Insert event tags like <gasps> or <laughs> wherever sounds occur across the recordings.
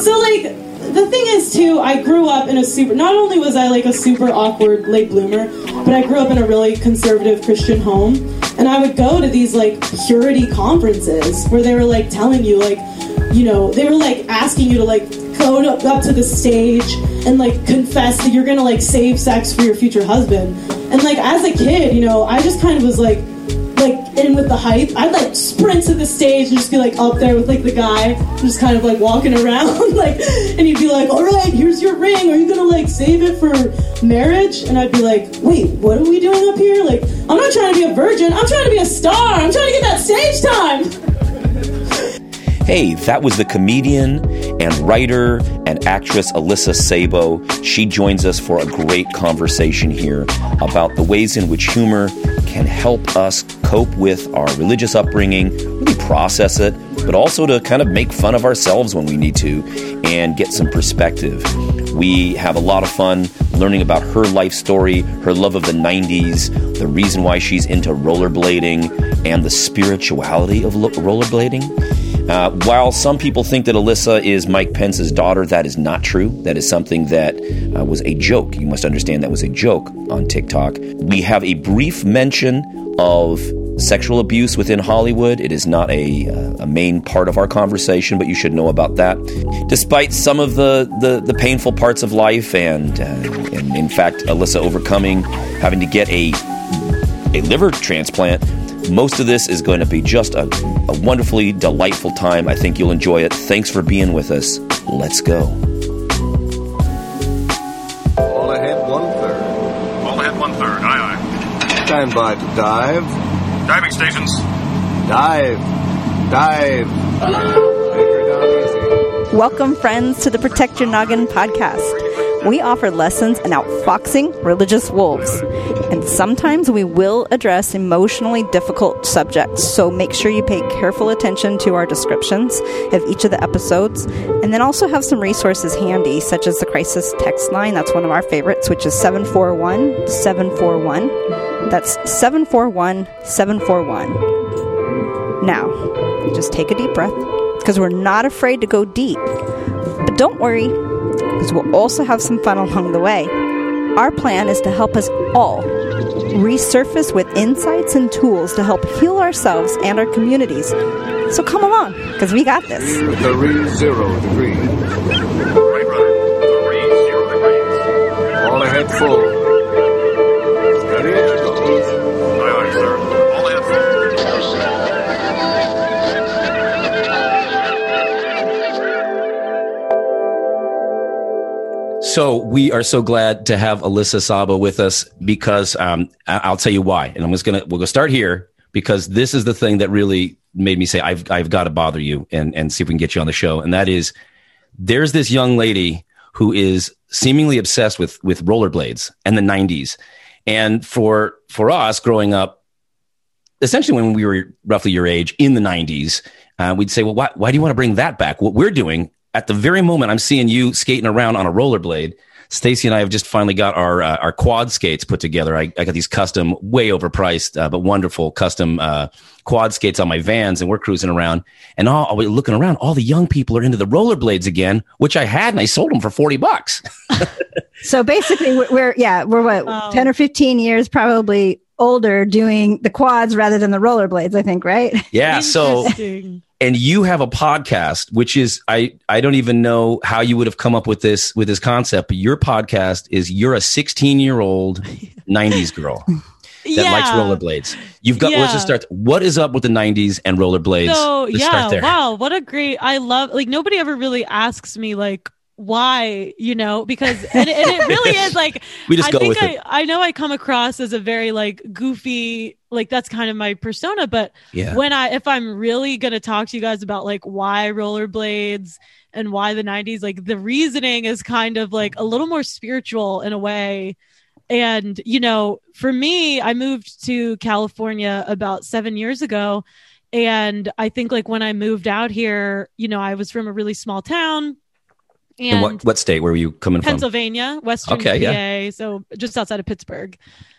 So like the thing is too, I grew up in a super. Not only was I like a super awkward late bloomer, but I grew up in a really conservative Christian home, and I would go to these like purity conferences where they were like telling you like, you know, they were like asking you to like go to, up to the stage and like confess that you're gonna like save sex for your future husband. And like as a kid, you know, I just kind of was like like in with the hype. I'd like sprint to the stage and just be like up there with like the guy, just kind of like walking <laughs> around, like, and he'd be like, "All right, here's your ring. Are you gonna like save it for marriage?" And I'd be like, "Wait, what are we doing up here? Like, I'm not trying to be a virgin. I'm trying to be a star. I'm trying to get that stage time." <laughs> Hey, that was the comedian and writer and actress Alyssa Sabo. She joins us for a great conversation here about the ways in which humor can help us cope with our religious upbringing, really process it, but also to kind of make fun of ourselves when we need to and get some perspective. We have a lot of fun learning about her life story, her love of the 90s, the reason why she's into rollerblading, and the spirituality of rollerblading. Uh, while some people think that Alyssa is Mike Pence's daughter, that is not true. That is something that uh, was a joke. You must understand that was a joke on TikTok. We have a brief mention of sexual abuse within Hollywood. It is not a, uh, a main part of our conversation, but you should know about that. Despite some of the, the, the painful parts of life, and, uh, and in fact, Alyssa overcoming having to get a, a liver transplant, most of this is going to be just a, a wonderfully delightful time. I think you'll enjoy it. Thanks for being with us. Let's go. All ahead one third. All ahead one third. Aye, aye. Stand by to dive. Diving stations. Dive. Dive. Anchor down easy. Welcome, friends, to the Protect Your Noggin podcast. We offer lessons in outfoxing religious wolves. And sometimes we will address emotionally difficult subjects, so make sure you pay careful attention to our descriptions of each of the episodes. And then also have some resources handy, such as the crisis text line. That's one of our favorites, which is 741 741. That's 741 741. Now, just take a deep breath because we're not afraid to go deep. But don't worry, because we'll also have some fun along the way. Our plan is to help us all resurface with insights and tools to help heal ourselves and our communities. So come along, because we got this. Three zero. All ahead full. So we are so glad to have Alyssa Sabo with us because um, I'll tell you why, and I'm just gonna we'll go start here because this is the thing that really made me say I've I've got to bother you and and see if we can get you on the show, and that is there's this young lady who is seemingly obsessed with with rollerblades and the 90s, and for for us growing up, essentially when we were roughly your age in the 90s, uh, we'd say, well, why why do you want to bring that back? What we're doing at the very moment I'm seeing you skating around on a rollerblade, Stacy and I have just finally got our uh, our quad skates put together. I, I got these custom, way overpriced, uh, but wonderful custom uh, quad skates on my vans, and we're cruising around. And all we're looking around, all the young people are into the rollerblades again, which I had, and I sold them for forty bucks. <laughs> So basically, we're, we're yeah, we're what Wow. ten or fifteen years probably older doing the quads rather than the rollerblades. I think, right? Yeah, so Interesting. And you have a podcast which is i i don't even know how you would have come up with this with this concept but your podcast is you're a 16 year old 90s <laughs> girl that likes rollerblades. You've got let's just start what is up with the 90s and rollerblades? So let's yeah, start there. wow, what a great! I love like nobody ever really asks me like why, you know, because and, it- and it really is like <laughs> we just I go think with I, it I know I come across as a very like goofy, like that's kind of my persona. But yeah when I if I'm really gonna talk to you guys about like why rollerblades and why the 90s, like the reasoning is kind of like a little more spiritual in a way. And you know, for me, I moved to California about seven years ago. And I think like when I moved out here, you know, I was from a really small town. And what what state were you coming from Pennsylvania, Western Okay, PA, yeah. so just outside of Pittsburgh.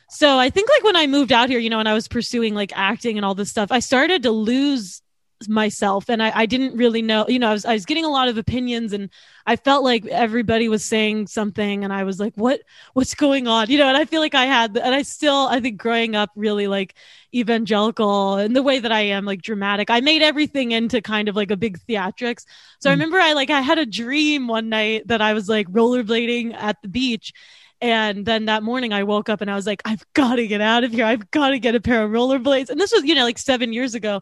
So I think like when I moved out here, you know, and I was pursuing like acting and all this stuff, I started to lose myself and I, I didn't really know you know I was, I was getting a lot of opinions and i felt like everybody was saying something and i was like what what's going on you know and i feel like i had and i still i think growing up really like evangelical and the way that i am like dramatic i made everything into kind of like a big theatrics so i mm. remember i like i had a dream one night that i was like rollerblading at the beach and then that morning I woke up and I was like, I've got to get out of here. I've got to get a pair of rollerblades. And this was, you know, like seven years ago.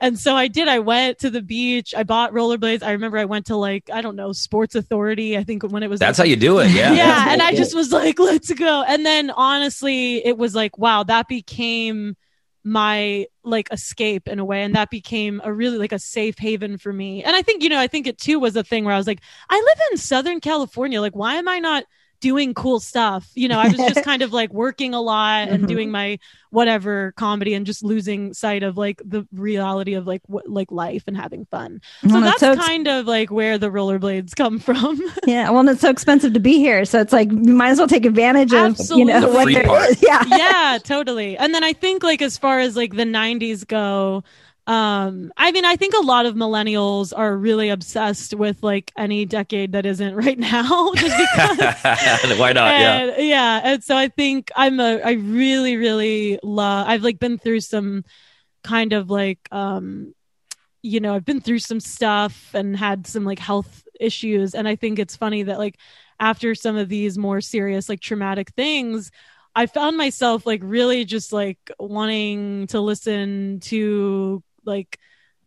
And so I did. I went to the beach. I bought rollerblades. I remember I went to like, I don't know, Sports Authority. I think when it was That's like, how you do it. Yeah. yeah. And I just was like, let's go. And then honestly, it was like, wow, that became my like escape in a way. And that became a really like a safe haven for me. And I think, you know, I think it too was a thing where I was like, I live in Southern California. Like, why am I not doing cool stuff? You know, I was just <laughs> kind of like working a lot and mm-hmm. doing my whatever comedy and just losing sight of like the reality of like what like life and having fun. So Well, that's that's so ex- kind of like where the rollerblades come from. <laughs> Yeah, well, and it's so expensive to be here, so it's like you might as well take advantage of you know what free there part. is. <laughs> Yeah, yeah, totally. And then I think like as far as like the 90s go, um I mean I think a lot of millennials are really obsessed with like any decade that isn't <laughs> right now just because <laughs> Why not? Yeah. yeah and so i think i'm a i really really love i've like been through some kind of like um you know i've been through some stuff and had some like health issues and i think it's funny that like after some of these more serious like traumatic things i found myself like really just like wanting to listen to like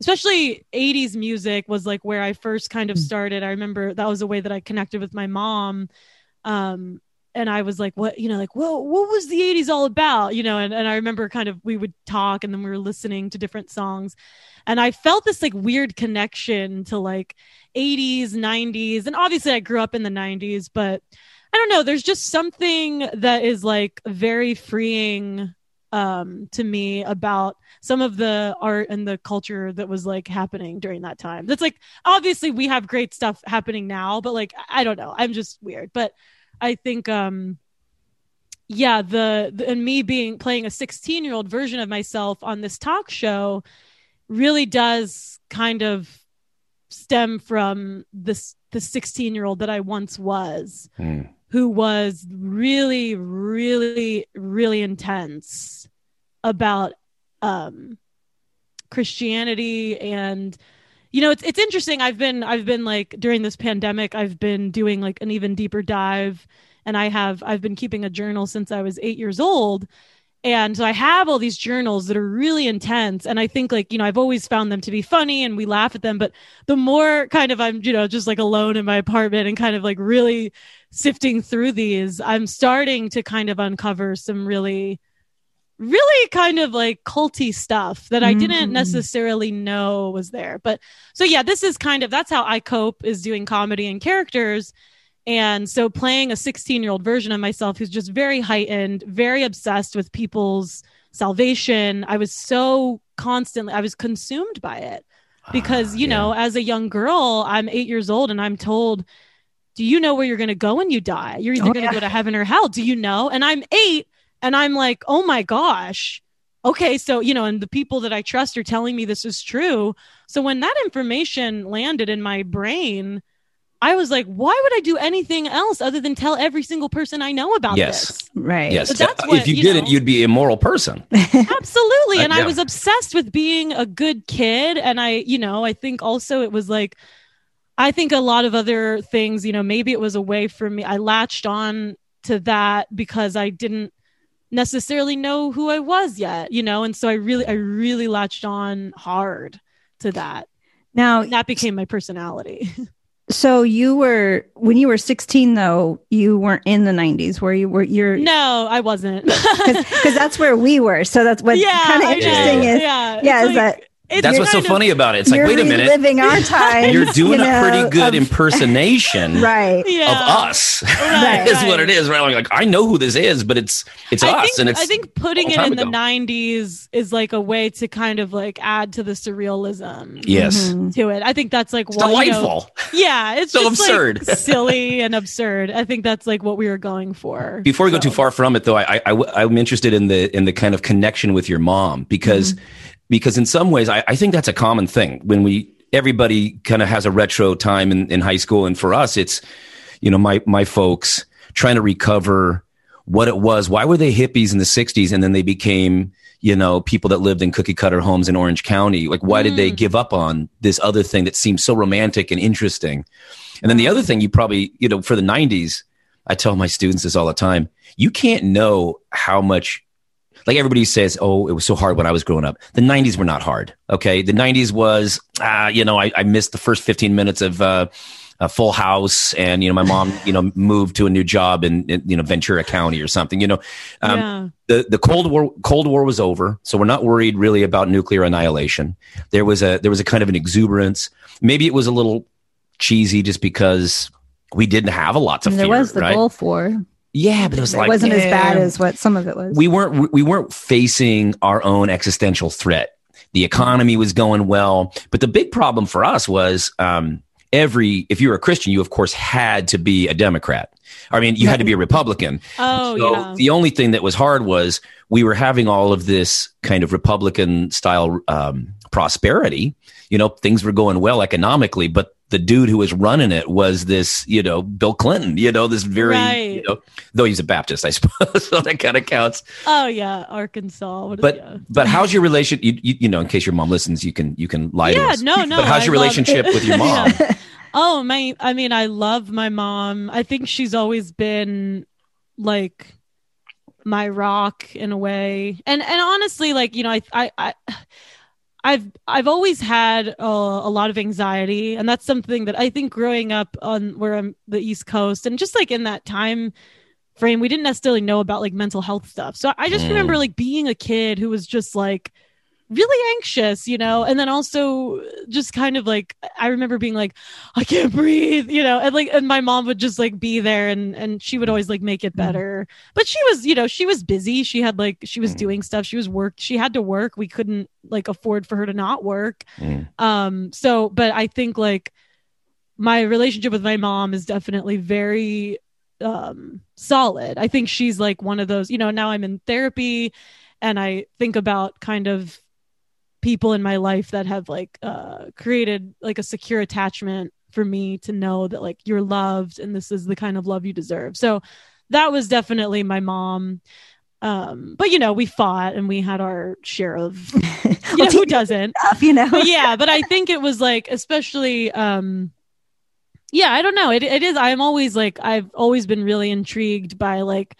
especially 80s music was like where i first kind of started. I remember that was a way that i connected with my mom um and i was like what you know like well what was the 80s all about? You know and, and i remember kind of we would talk and then we were listening to different songs. And i felt this like weird connection to like 80s 90s and obviously i grew up in the 90s but i don't know there's just something that is like very freeing um to me about some of the art and the culture that was like happening during that time. That's like obviously we have great stuff happening now but like i don't know. I'm just weird. But i think um yeah the, the and me being playing a 16 year old version of myself on this talk show really does kind of stem from this the 16 year old that i once was. Hmm. Who was really really really intense about um christianity and you know it's it's interesting. I've been i've been like during this pandemic i've been doing like an even deeper dive and i have i've been keeping a journal since i was 8 years old. And so i have all these journals that are really intense. And i think like you know i've always found them to be funny and we laugh at them. But the more kind of i'm you know just like alone in my apartment and kind of like really sifting through these i'm starting to kind of uncover some really really kind of like culty stuff that I didn't Mhm. necessarily know was there. But so yeah, this is kind of that's how I cope is doing comedy and characters. And so playing a 16 year old version of myself who's just very heightened, very obsessed with people's salvation. I was so constantly, I was consumed by it because, you know, as a young girl, I'm eight years old and I'm told, do you know where you're going to go when you die? You're either Oh, going to yeah. go to heaven or hell. Do you know? And I'm eight and I'm like, oh my gosh. Okay, so you know, and the people that I trust are telling me this is true. So when that information landed in my brain, I was like, why would I do anything else other than tell every single person I know about Yes. this? right. Yes. But that's if what, you, you didn't, know- you'd be a moral person. <laughs> Absolutely. Uh, And I was obsessed with being a good kid. And I, you know, I think also it was like, I think a lot of other things, you know, maybe it was a way for me. I latched on to that because I didn't necessarily know who I was yet, you know, and so I really, I really latched on hard to that. Now, And that became my personality. <laughs> so you were when you were 16 though, you weren't in the 90s where you were you're no, I wasn't. <laughs> because that's where we were. So that's what's yeah, kind of interesting is yeah, yeah, is like- that it's That's what's so of- funny about it. It's like, wait a minute. reliving our <laughs> time. You're doing you a pretty good of- impersonation <laughs> right. Yeah. of us. <laughs> Right, is right. what it is, right? Like, I know who this is, but it's it's I us, think, and it's I think putting it in time the 90s is like a way to kind of like add to the surrealism yes, Mhm. to it. I think that's like what you know- delightful. yeah, it's So absurd. like silly and absurd. I think that's like what we were going for. Before we go too far from it, though, I, I, I am interested in the in the kind of connection with your mom because Mm-hmm. Because in some ways, I, I think that's a common thing when we everybody kind of has a retro time in, in high school, and for us, it's you know my my folks trying to recover what it was. Why were they hippies in the '60s, and then they became you know people that lived in cookie cutter homes in Orange County? Like, why did they mm. give up on this other thing that seemed so romantic and interesting? And then the other thing you probably you know for the '90s, I tell my students this all the time. You can't know how much like everybody says, oh, it was so hard when I was growing up. The 90s were not hard. Okay. The 90s was, uh, you know, I, I missed the first 15 minutes of, uh, a full house and, you know, my mom, <laughs> you know, moved to a new job in, in you know, Ventura County or something, you know, um, yeah. the, the Cold War, Cold War was over. So we're not worried really about nuclear annihilation. There was a, there was a kind of an exuberance. Maybe it was a little cheesy just because we didn't have a lot to And there was the right? Gulf War. Yeah, but it was It like wasn't as bad as what some of it was. we weren't we weren't facing our own existential threat. The economy was going well, but the big problem for us was um, every if you were a Christian, you of course had to be a Democrat. I mean, you had to be a Republican. Oh, so yeah. the only thing that was hard was we were having all of this kind of Republican style um, prosperity. You know, things were going well economically, but the dude who was running it was this, you know, Bill Clinton. You know, this very, Right. you know, though he's a Baptist, I <laughs> suppose, so that kind of counts. Oh yeah, Arkansas. What- But yeah. but <laughs> how's your relation? You, you you know, in case your mom listens, you can you can lie to Yeah, us. no, no, But how's your love- relationship with your <laughs> mom? Oh my! I mean, I love my mom. I think she's always been like my rock in a way, and and honestly, like you know, I I. I I've I've always had a, a lot of anxiety, and that's something that I think growing up on where I'm the East Coast, and just like in that time frame, we didn't necessarily know about like mental health stuff. So I just Mm. remember like being a kid who was just like really anxious, you know, and then also just kind of like I remember being like, I can't breathe, you know, and like and my mom would just like be there and and she would always like make it better. But she was, you know, she was busy. She had like she was Mm. doing stuff. She was work. She had to work. We couldn't like afford for her to not work. Mm. Um so but I think like my relationship with my mom is definitely very um solid. I think she's like one of those, you know, now I'm in therapy and I think about kind of people in my life that have like uh created like a secure attachment for me to know that like you're loved and this is the kind of love you deserve. So that was definitely my mom. Um but you know, we fought and we had our share of <laughs> <laughs> you know, who doesn't? Stuff, you know. but yeah, but I think it was like especially um yeah, I don't know. It it is I'm always like I've always been really intrigued by like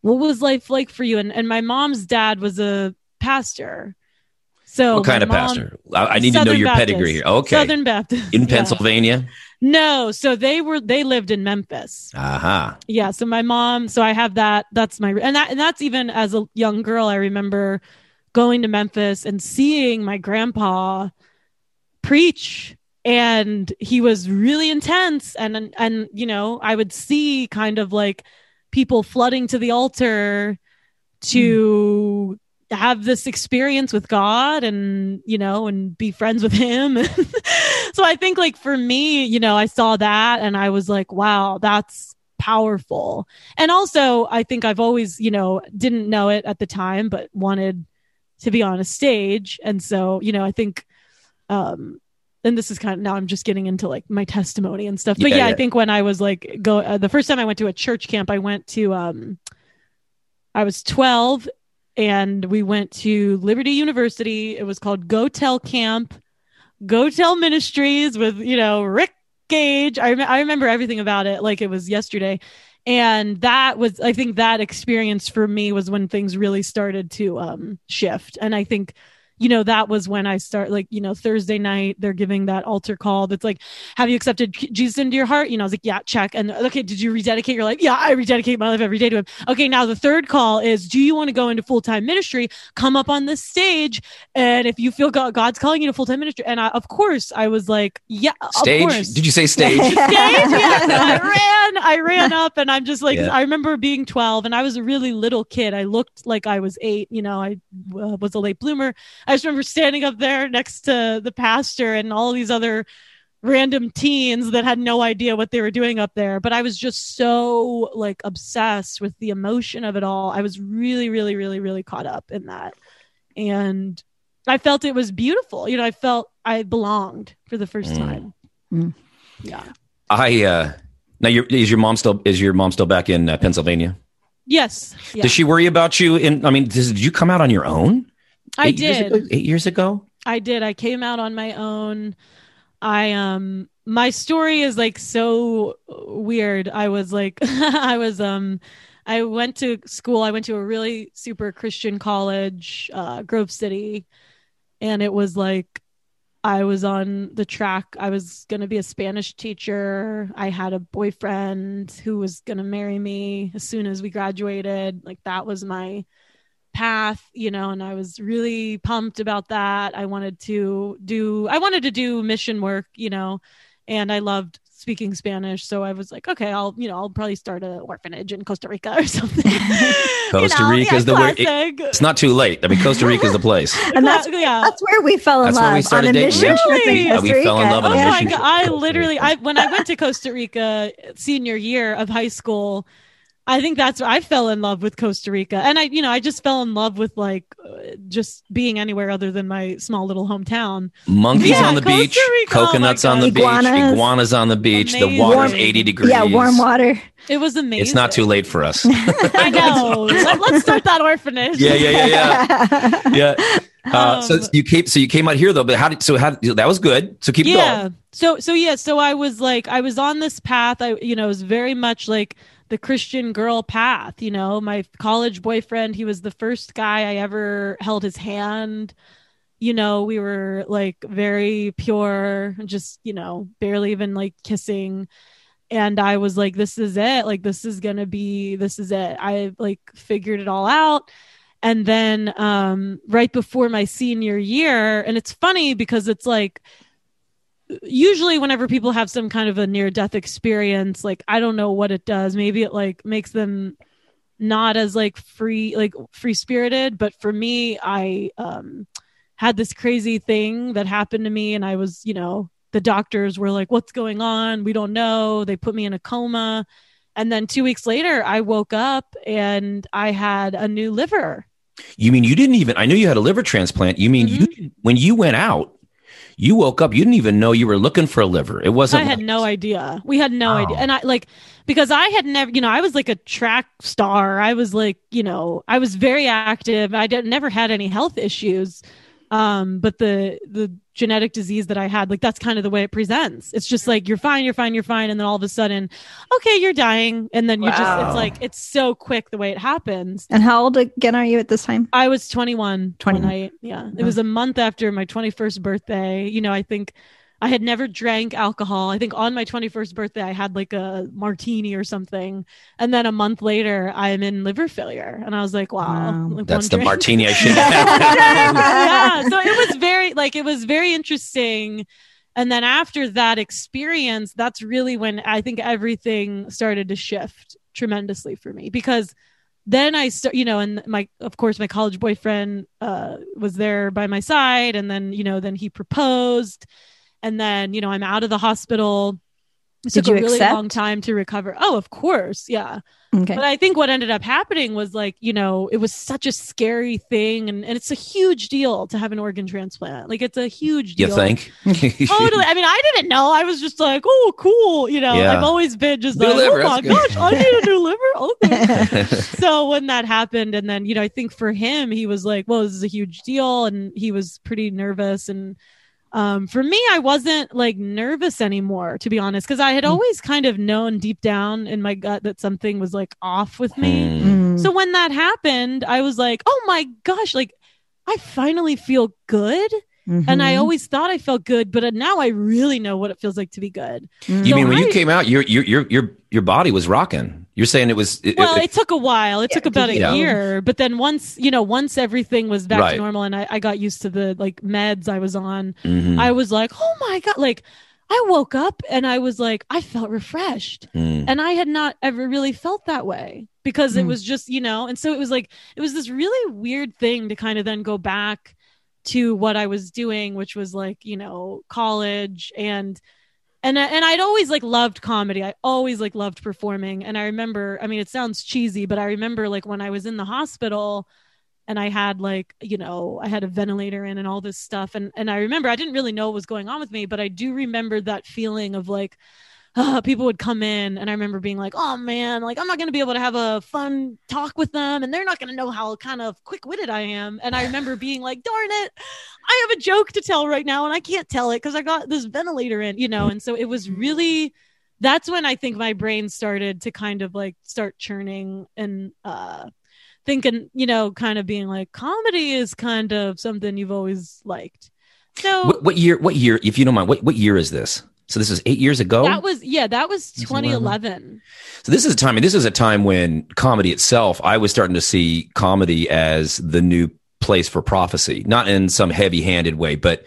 what was life like for you and and my mom's dad was a pastor. So what kind of mom- pastor? I, I need to know your Baptist. pedigree here. Okay, Southern Baptist. in <laughs> yeah. Pennsylvania. No, so they were they lived in Memphis. Aha. Yeah, so my mom, so I have that that's my and that and that's even as a young girl I remember going to Memphis and seeing my grandpa preach and he was really intense and and, and you know, I would see kind of like people flooding to the altar to hmm. Have this experience with God and you know and be friends with him. <laughs> So I think like for me you know I saw that and I was like wow that's powerful. And also I think I've always you know didn't know it at the time but wanted to be on a stage. And so you know I think um and this is kind of now I'm just getting into like my testimony and stuff. But Yeah, yeah, I think when I was like go uh, the first time I went to a church camp I went to um I was 12 and we went to Liberty University. It was called Go Tell Camp, Go Tell Ministries with, you know, Rick Gage. I, rem- I remember everything about it like it was yesterday. And that was, I think that experience for me was when things really started to um, shift. And I think, you know, that was when I start like, you know, Thursday night, they're giving that altar call that's like, have you accepted Jesus into your heart? You know, I was like, yeah, check. And okay, did you rededicate? You're like, yeah, I rededicate my life every day to him. Okay, now the third call is, do you want to go into full time ministry? Come up on this stage, and if you feel God, God's calling you to full time ministry, and I, of course, I was like, yeah, of Stage? course. Did you say stage? <laughs> stage? Yeah, so <laughs> I ran, I ran up, and I'm just like, Yeah. I remember being 12, and I was a really little kid. I looked like I was eight. You know, I uh, was a late bloomer. I just remember standing up there next to the pastor and all these other random teens that had no idea what they were doing up there but i was just so like obsessed with the emotion of it all i was really really really really caught up in that and I felt it was beautiful. You know, I felt I belonged for the first Mm. time. Mm. Yeah. I uh now your is your mom still is your mom still back in uh, Pennsylvania? Yes. Yeah. Does she worry about you in I mean does, did you come out on your own? I Eight years did. ago- 8 years ago? I did. I came out on my own. I um my story is like so weird. I was like <laughs> I was um I went to school. I went to a really super Christian college, uh Grove City, and it was like I was on the track. I was going to be a Spanish teacher. I had a boyfriend who was going to marry me as soon as we graduated. Like that was my path, you know, and I was really pumped about that. I wanted to do I wanted to do mission work, you know, and I loved speaking Spanish, so I was like, okay, I'll, you know, I'll probably start an orphanage in Costa Rica or <laughs> something. <laughs> Costa Rica's the word- classic. It's not too late. I mean Costa Rica is the place. <laughs> And that's yeah. that's where we fell in That's where love we started on a dating. mission Yeah. Really? Yeah, we fell in love on a Oh Yeah. my mission god! I literally, I when I went to Costa Rica senior year of high school, I think that's I fell in love with Costa Rica, and I, you know, I just fell in love with like uh, just being anywhere other than my small little hometown. Monkeys Yeah, on the Costa beach, Rica, oh coconuts on God. the beach, Iguanas. iguanas on the beach. The Amazing. water's Warm- 80 degrees. Yeah, warm water. It was amazing. It's not too late for us. <laughs> I know. Let, us start that orphanage. yeah, yeah, yeah, yeah. <laughs> yeah. Uh, so Um, you came, so you came out here though, but how did, so how, that was good. So keep yeah going. so so yeah so i was like i was on this path i you know it was very much like the christian girl path you know my college boyfriend he was the first guy i ever held his hand. You know we were like very pure just you know barely even like kissing. And i was like this is it. Like this is gonna be this is it. I like figured it all out. And then um right before my senior year and it's funny because it's like usually whenever people have some kind of a near death experience like i don't know what it does. Maybe it like makes them not as like free like free spirited but for me i um had this crazy thing that happened to me and i was you know the doctors were like what's going on? We don't know. They put me in a coma. And then 2 weeks later i woke up and i had a new liver. You mean you didn't even, I knew you had a liver transplant. You mean Mm-hmm. you, when you went out, you woke up, you didn't even know you were looking for a liver. It wasn't. I had like- no idea. We had no Wow. idea. And I like because I had never, you know, I was like a track star. I was like, you know, I was very active. I did, never had any health issues. Um, but the the genetic disease that I had, like that's kind of the way it presents. It's just like you're fine, you're fine, you're fine, and then all of a sudden, okay, you're dying, and then you just it's like it's so quick the way it happens. And how old again are you at this time? I was 21 21. one night. Yeah. It was a month after my 21st birthday. You know, I think I had never drank alcohol. I think on my 21st birthday, I had like a martini or something. And then a month later, I'm in liver failure. And I was like, wow. Wow. like, That's the drink. martini I should <laughs> have. yeah. So it was very, like, it was very interesting. And then after that experience, that's really when I think everything started to shift tremendously for me because then I start, you know, and my, of course, my college boyfriend uh, was there by my side, and then, you know, then he proposed, and then, you know, I'm out of the hospital. It Did took a really accept? long time to recover. Oh, of course, yeah. Okay. But I think what ended up happening was like, you know, it was such a scary thing, and, and it's a huge deal to have an organ transplant. Like, it's a huge deal. You think? <laughs> totally. I mean, I didn't know. I was just like, oh, cool. You know, Yeah. I've always been just New like, liver, oh my good. gosh, I need a <laughs> new liver. Okay. <laughs> so when that happened, and then, you know, I think for him, he was like, well, this is a huge deal. And he was pretty nervous. And um, for me, I wasn't like nervous anymore, to be honest, because I had Hmm. always kind of known deep down in my gut that something was like off with me. Mm. So when that happened, I was like, oh my gosh, like I finally feel good. And I Mhm. always thought I felt good, but now I really know what it feels like to be good. You So mean when you came out, your your your your your body was rocking? You're saying it was. It, Well, it- it took a while. It took about a year, but then once you know, once everything was back Right. to normal and I, I got used to the like meds I was on, Mhm. I was like, oh my god! Like I woke up and I was like, I felt refreshed, Mm. and I had not ever really felt that way because it Mm. was just you know, and so it was like it was this really weird thing to kind of then go back to what I was doing, which was like you know college and and and I'd always like loved comedy. I always like loved performing. And I remember, I mean, it sounds cheesy, but I remember like when I was in the hospital, and I had like, you know, I had a ventilator in and all this stuff. And and I remember I didn't really know what was going on with me, but I do remember that feeling of like uh, <sighs> people would come in and I remember being like, oh man, like I'm not going to be able to have a fun talk with them and they're not going to know how kind of quick witted I am. And I remember being like, darn it, I have a joke to tell right now and I can't tell it because I got this ventilator in, you know? And so it was really, that's when I think my brain started to kind of like start churning and, uh, thinking, you know, kind of being like comedy is kind of something you've always liked. So What, what year? What year? If you don't mind, what what year is this? So this is eight years ago. that was, yeah, that was 2011. 2011. So this is a time, and this is a time when comedy itself, I was starting to see comedy as the new place for prophecy, not in some heavy-handed way, but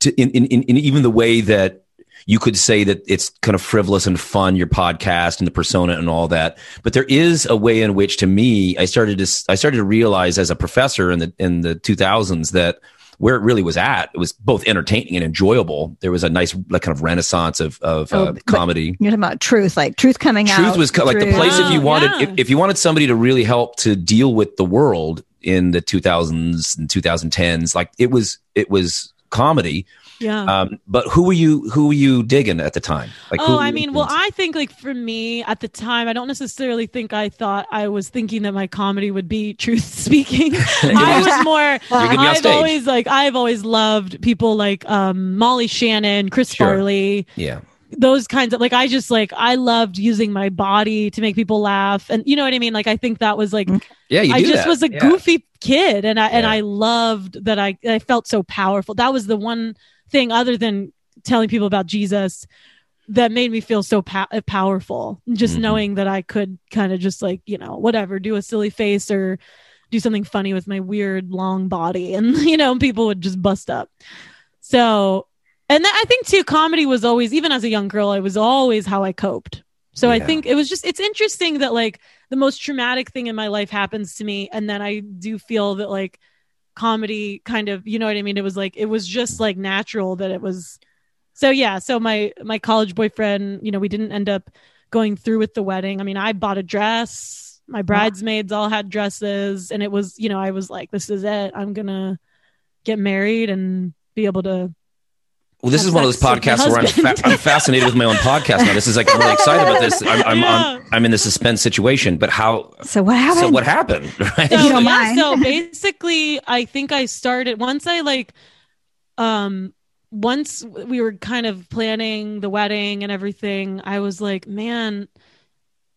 to, in, in, in, in even the way that you could say that it's kind of frivolous and fun, your podcast and the persona and all that. But there is a way in which, to me, I started to I started to realize as a professor in the in the 2000s that where it really was at, it was both entertaining and enjoyable. There was a nice like, kind of renaissance of of Oh, uh, comedy. You're talking about truth, like truth coming out. truth was co- like the through- place if you wanted yeah. if, if you wanted somebody to really help to deal with the world in the 2000s and 2010s like it was it was comedy Yeah. um but who were you who were you digging at the time like oh, I mean, well. I think like for me at the time, I don't necessarily think I thought I was thinking that my comedy would be <laughs> truth speaking. <laughs> I was more. gonna be on I've always like I've always loved people like um, Molly Shannon, Chris Sure. Farley, yeah those kinds of like I just like I loved using my body to make people laugh, and you know what I mean. Like I think that was like yeah you I do just that. was a Yeah. goofy kid and I and I loved that I I felt so powerful. That was the one thing other than telling people about Jesus that made me feel so pow- uh, powerful. Just Mhm. knowing that I could kind of just like, you know, whatever, do a silly face or do something funny with my weird long body and <laughs> you know, people would just bust up. So, and that, I think too comedy was always even as a young girl, it was always how I coped. So I think it was just it's interesting that like the most traumatic thing in my life happens to me and then I do feel that like comedy kind of you know what I mean? It was like it was just like natural that it was so yeah so my my college boyfriend you know we didn't end up going through with the wedding. I mean I bought a dress my bridesmaids all had dresses and it was you know I was like this is it. I'm going to get married and be able to well this is one of those sex with my podcasts where I'm, fa- I'm fascinated with my own podcast now. This is like i'm really excited about this. I'm i'm, Yeah. I'm, I'm in the suspense situation but how So what happened? so what happened <laughs> right? So, you don't yeah, so basically i think i started once i like um once we were kind of planning the wedding and everything i was like man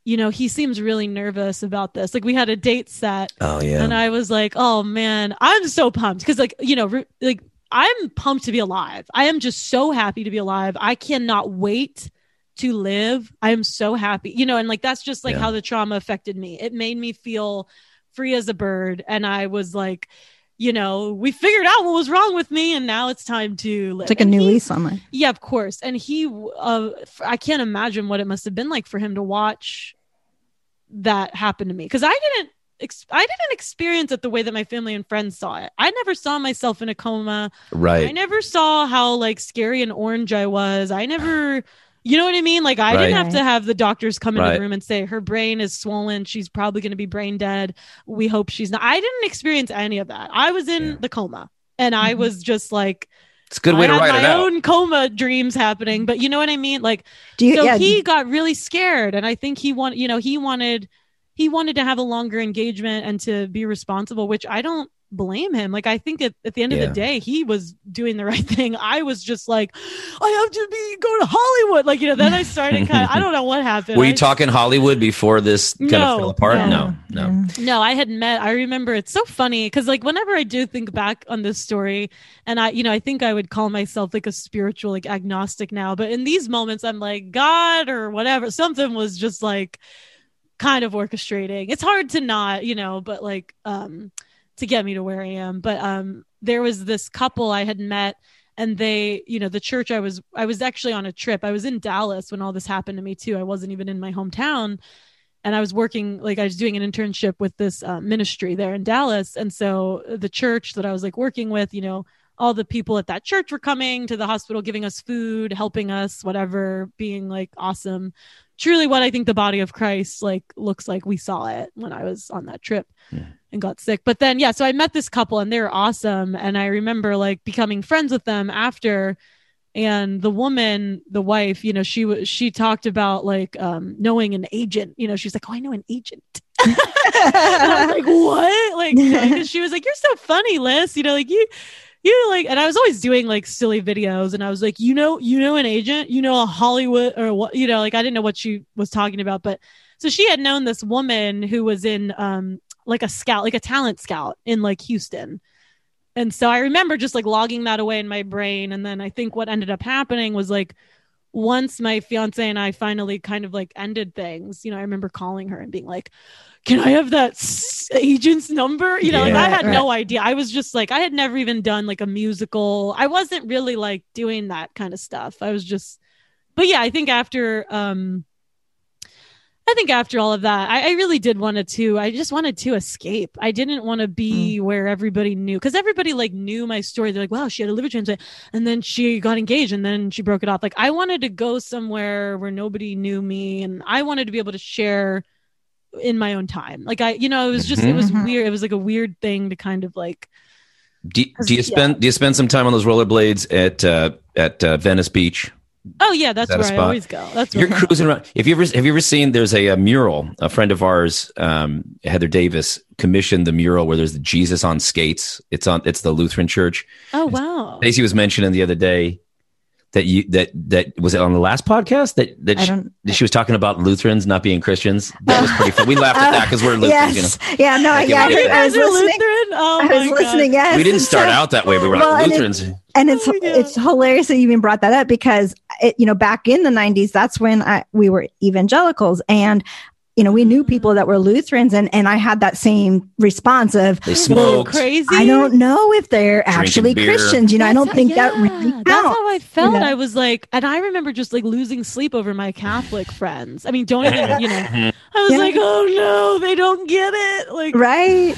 you know he seems really nervous about this. Like we had a date set. Oh yeah. And i was like oh man i'm so pumped. Because like you know re- like i'm pumped to be alive i am just so happy to be alive i cannot wait to live i am so happy you know and like that's just like Yeah. how the trauma affected me it made me feel free as a bird and i was like you know we figured out what was wrong with me and now it's time to live it's like a And new he- lease on life. yeah, of course. And he, uh, f- I can't imagine what it must have been like for him to watch that happen to me because I didn't. Ex- I didn't experience it the way that my family and friends saw it. I never saw myself in a coma. right I never saw how like scary and orange I was. I never, you know what I mean? Like I Right. didn't have to have the doctors come into Right. the room and say her brain is swollen. She's probably going to be brain dead. We hope she's not. I didn't experience any of that. I was in Yeah. the coma and I mm-hmm. was just like it's a good way I to had write my it out own coma dreams happening, but you know what I mean? Like, Do you? so yeah. he got really scared, and I think he wanted, you know, he wanted, he wanted to have a longer engagement and to be responsible, which I don't blame him. Like, I think at, at the end Yeah. of the day, he was doing the <laughs> right thing. I was just like, I have to be go to Hollywood, like you know. Then I started <laughs> kind of, I don't know what happened. were you I- talking hollywood before this kind No, of fell apart no. no no, No, I had met. I remember it's so funny because, like, whenever I do think back on this story, and I, you know, I think I would call myself like a spiritual, like agnostic now. But in these moments, I'm like God or whatever. Something was just like kind of orchestrating. It's hard to not, you know, but like, um, to get me to where I am. But um, there was this couple I had met. And they, you know, the church I was, I was actually on a trip. I was in Dallas when all this happened to me too. I wasn't even in my hometown and I was working like I was doing an internship with this uh, ministry there in Dallas, and so the church that I was like working with, you know, all the people at that church were coming to the hospital, giving us food, helping us, whatever, being like awesome truly what I think the body of Christ like looks like. We saw it when I was on that trip and got sick. But then yeah, so I met this couple and they're awesome. And I remember like becoming friends with them after. And the woman the wife you know she was she talked about like um knowing an agent. You know she's like oh i know an agent. <laughs> And I was like <laughs> what? Like <laughs> she was like you're so funny liz. You know like you you know, like and i was always doing like silly videos and i was like you know you know an agent you know a hollywood or what you know like i didn't know what she was talking about but so she had known this woman who was in um like a scout like a talent scout in like houston and so I remember just like logging that away in my brain. And then I think what ended up happening was like once my fiance and I finally kind of like ended things, you know, I remember calling her and being like, can I have that s- agent's number? You know, like I had Right, no idea. I was just like, I had never even done like a musical. I wasn't really like doing that kind of stuff. I was just, but yeah, I think after, um, I think after all of that, I, I really did wanted to. I just wanted to escape. I didn't want to be where everybody knew because everybody like knew my story. They're like, "Wow, she had a liver transplant, and then she got engaged, and then she broke it off." Like, I wanted to go somewhere where nobody knew me, and I wanted to be able to share in my own time. Like, I, you know, it was just, it was Mhm. weird. It was like a weird thing to kind of like. Do, do you Yeah. spend do you spend some time on those rollerblades at uh, at uh, Venice Beach? Oh yeah, that's that where I always go. That's You're cruising around. If you ever have you ever seen? There's a, a mural. A friend of ours, um, Heather Davis, commissioned the mural where there's the Jesus on skates. It's on. It's the Lutheran Church. Oh wow. Stacey was mentioning the other day that you that that was it on the last podcast that that she, that she was talking about Lutherans not being Christians. That was pretty fun. We laughed at that because we're <laughs> oh, Lutherans. yes. You know, Yeah. No. Like, yeah. I, heard, I was listening. Lutheran? Oh I my was God. listening. Yes. we didn't start so- out that way. We were Well, like and it- Lutherans. and it's Oh, yeah. it's hilarious that you even brought that up because it, you know back in the 90s that's when I, we were evangelicals and you know we knew people that were lutherans and and i had that same response of they So smoked. crazy. i don't know if they're actually beer. christians you know i don't how- think that yeah, really That's how I felt. know? I was like, and I remember just like losing sleep over my Catholic friends. I mean, don't even, you know, I was <laughs> Yeah. like, oh no, they don't get it. Like, right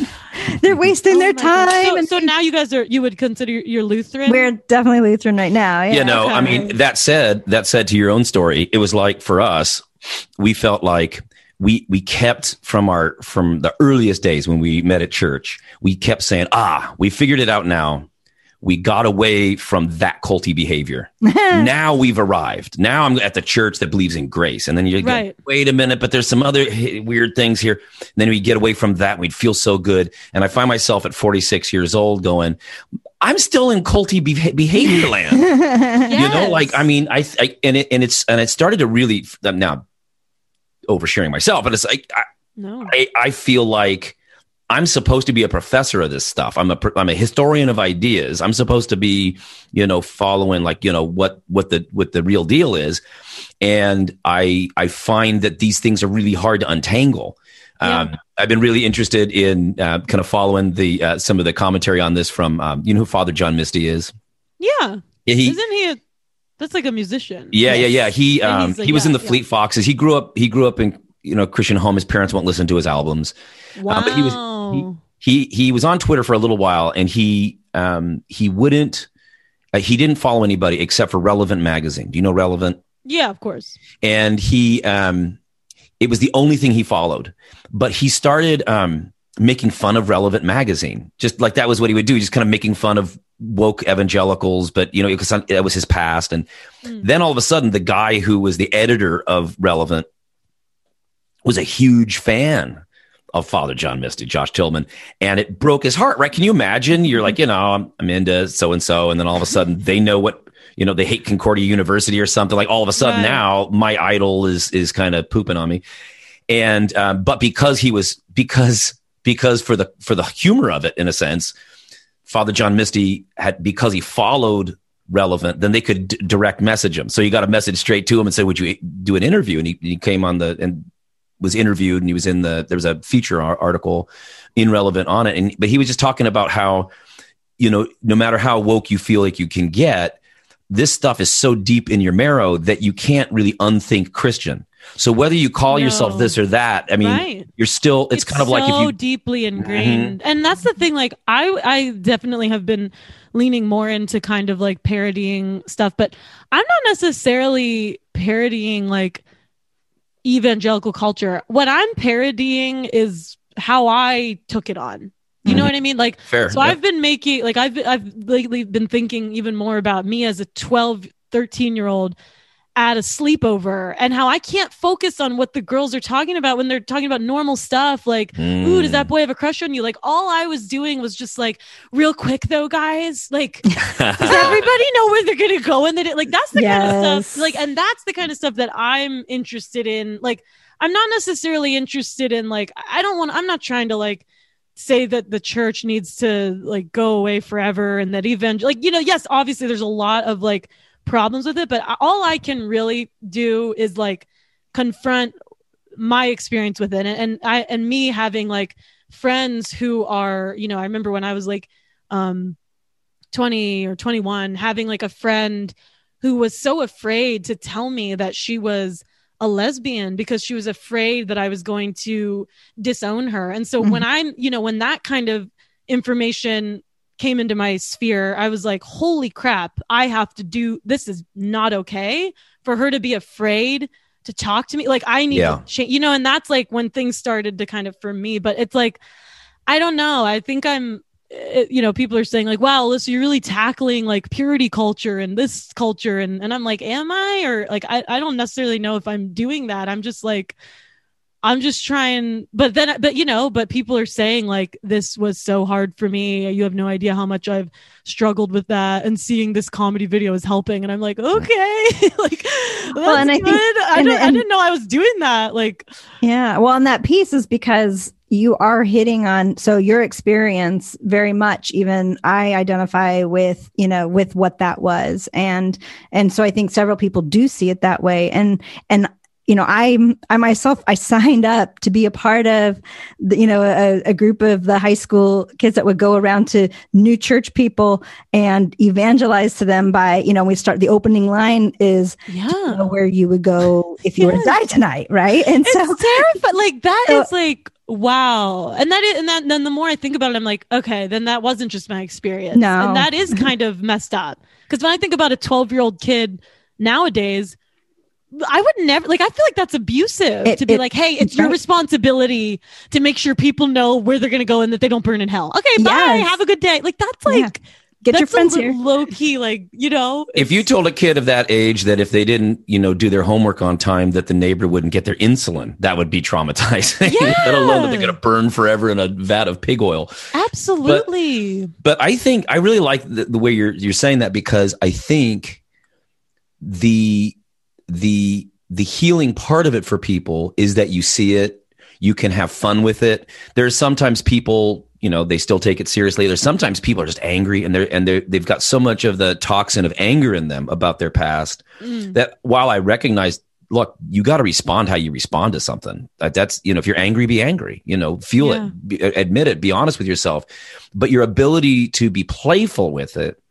they're wasting oh their time So, and so now you guys are, you would consider you're Lutheran? we're definitely lutheran right now yeah you know, I mean, that said, that said to your own story, it was like for us, we felt like we we kept from our from the earliest days when we met at church, we kept saying, ah, we figured it out now. We got away from that culty behavior. <laughs> now we've arrived. Now I'm at the church that believes in grace. And then you go, Right. wait a minute, but there's some other weird things here. And then we get away from that. And we'd feel so good. And I find myself at 46 years old going, I'm still in culty beha- behavior land <laughs> you know like i mean i, I and it and it's and it started to really now oversharing myself but it's like I, no. I i feel like i'm supposed to be a professor of this stuff i'm a i'm a historian of ideas i'm supposed to be you know following like you know what what the what the real deal is and i i find that these things are really hard to untangle um, I've been really interested in uh, kind of following the uh, some of the commentary on this from um, you know who Father John Misty is. Yeah. Yeah, he, Isn't he a, that's like a musician. Yeah, yeah, yeah. He um like- he was in the yeah. Fleet Foxes. He grew up he grew up in you know Christian home. His parents won't listen to his albums. Wow. but he was- He he was on Twitter for a little while, and he um he wouldn't uh, he didn't follow anybody except for Relevant magazine. Do you know Relevant? yeah, of course. And he um it was the only thing he followed. But he started um making fun of Relevant magazine. Just like that was what he would do. Just kind of making fun of woke evangelicals, but you know, because that was his past. And Mm. then all of a sudden, the guy who was the editor of Relevant was a huge fan of Father John Misty, Josh Tillman, and it broke his heart. Right? Can you imagine? You're like, you know, I'm, I'm into so and so, and then all of a sudden, they know what you know. They hate Concordia University or something. Like all of a sudden, Right. now my idol is is kind of pooping on me. And um, but because he was because because for the for the humor of it, in a sense, Father John Misty had because he followed relevant, then they could d- direct message him. So you got a message straight to him and said, "Would you do an interview?" And he, he came on the and was interviewed, and he was in the there was a feature ar- article in relevant on it, and but he was just talking about how you know no matter how woke you feel like you can get, this stuff is so deep in your marrow that you can't really unthink Christian. So whether you call yourself this or that, I mean, Right. you're still. It's, kind of like if so you Mm-hmm. deeply ingrained and that's the thing like i i definitely have been leaning more into kind of like parodying stuff but i'm not necessarily parodying like evangelical culture. What I'm parodying is how I took it on. You know what I mean? Like, Fair, so yep. I've been making, like, I've, I've lately been thinking even more about me as a 12, 13 year old at a sleepover and how I can't focus on what the girls are talking about when they're talking about normal stuff. Like, ooh, does Mm. that boy have a crush on you? Like, all I was doing was just like, real quick though, guys, like, does <laughs> everybody know where they're gonna go and they like that's the kind of stuff like and that's the kind of stuff that i'm interested in like i'm not necessarily interested in like i don't want i'm not trying to like say that the church needs to like go away forever and that even like you know yes obviously there's a lot of like problems with it but all i can really do is like confront my experience with it and, and i and me having like friends who are you know i remember when i was like um 20 or 21 having like a friend who was so afraid to tell me that she was a lesbian because she was afraid that I was going to disown her. And so when I'm, you know, when that kind of information came into my sphere, I was like, holy crap, I have to do this is not okay for her to be afraid to talk to me. Like I need Yeah. to change, you know, and that's like when things started to kind of for me, but it's like, I don't know. I think I'm, it, you know, people are saying like, wow, Alyssa, you're really tackling like purity culture and this culture. And, and I'm like, am I? Or like, I, I don't necessarily know if I'm doing that. I'm just like, I'm just trying, but then, but you know, but people are saying like, this was so hard for me. You have no idea how much I've struggled with that. And seeing this comedy video is helping. And I'm like, okay, <laughs> like, that's Well, and I good. think- I, and- don't, I didn't know I was doing that. Like, Yeah. Well, and that piece is because you are hitting on so your experience very much even I identify with, you know, with what that was. And and so I think several people do see it that way. And and you know, I I myself I signed up to be a part of the, you know, a, a group of the high school kids that would go around to new church people and evangelize to them by, you know, we start the opening line is yeah. you know, where you would go if you were to die tonight, right? And so it's terrifying. Like that So- is like wow. And that is, and that then the more I think about it, I'm like, okay, then that wasn't just my experience. No. and that is kind of messed up. Because when I think about a 12 year old kid nowadays. I would never like. I feel like that's abusive It- to be it- like, "Hey, it's your responsibility to make sure people know where they're going to go and that they don't burn in hell." Okay, bye. Yes. Have a good day. Like that's Yeah. like get your friends a here. low key, like you know. If you told a kid of that age that if they didn't, you know, do their homework on time, that the neighbor wouldn't get their insulin, that would be traumatizing. <laughs> Yeah. Let alone that they're going to burn forever in a vat of pig oil. absolutely, But I think I really like the, the way you're you're saying that because I think the the the healing part of it for people is that you see it, you can have fun with it. There's sometimes people, you know, they still take it seriously. There's sometimes people are just angry and they're and they they've got so much of the toxin of anger in them about their past mm. that while I recognize look, you got to respond how you respond to something. That's, you know, if you're angry, be angry, you know, feel Yeah. it, be, admit it, be honest with yourself. But your ability to be playful with it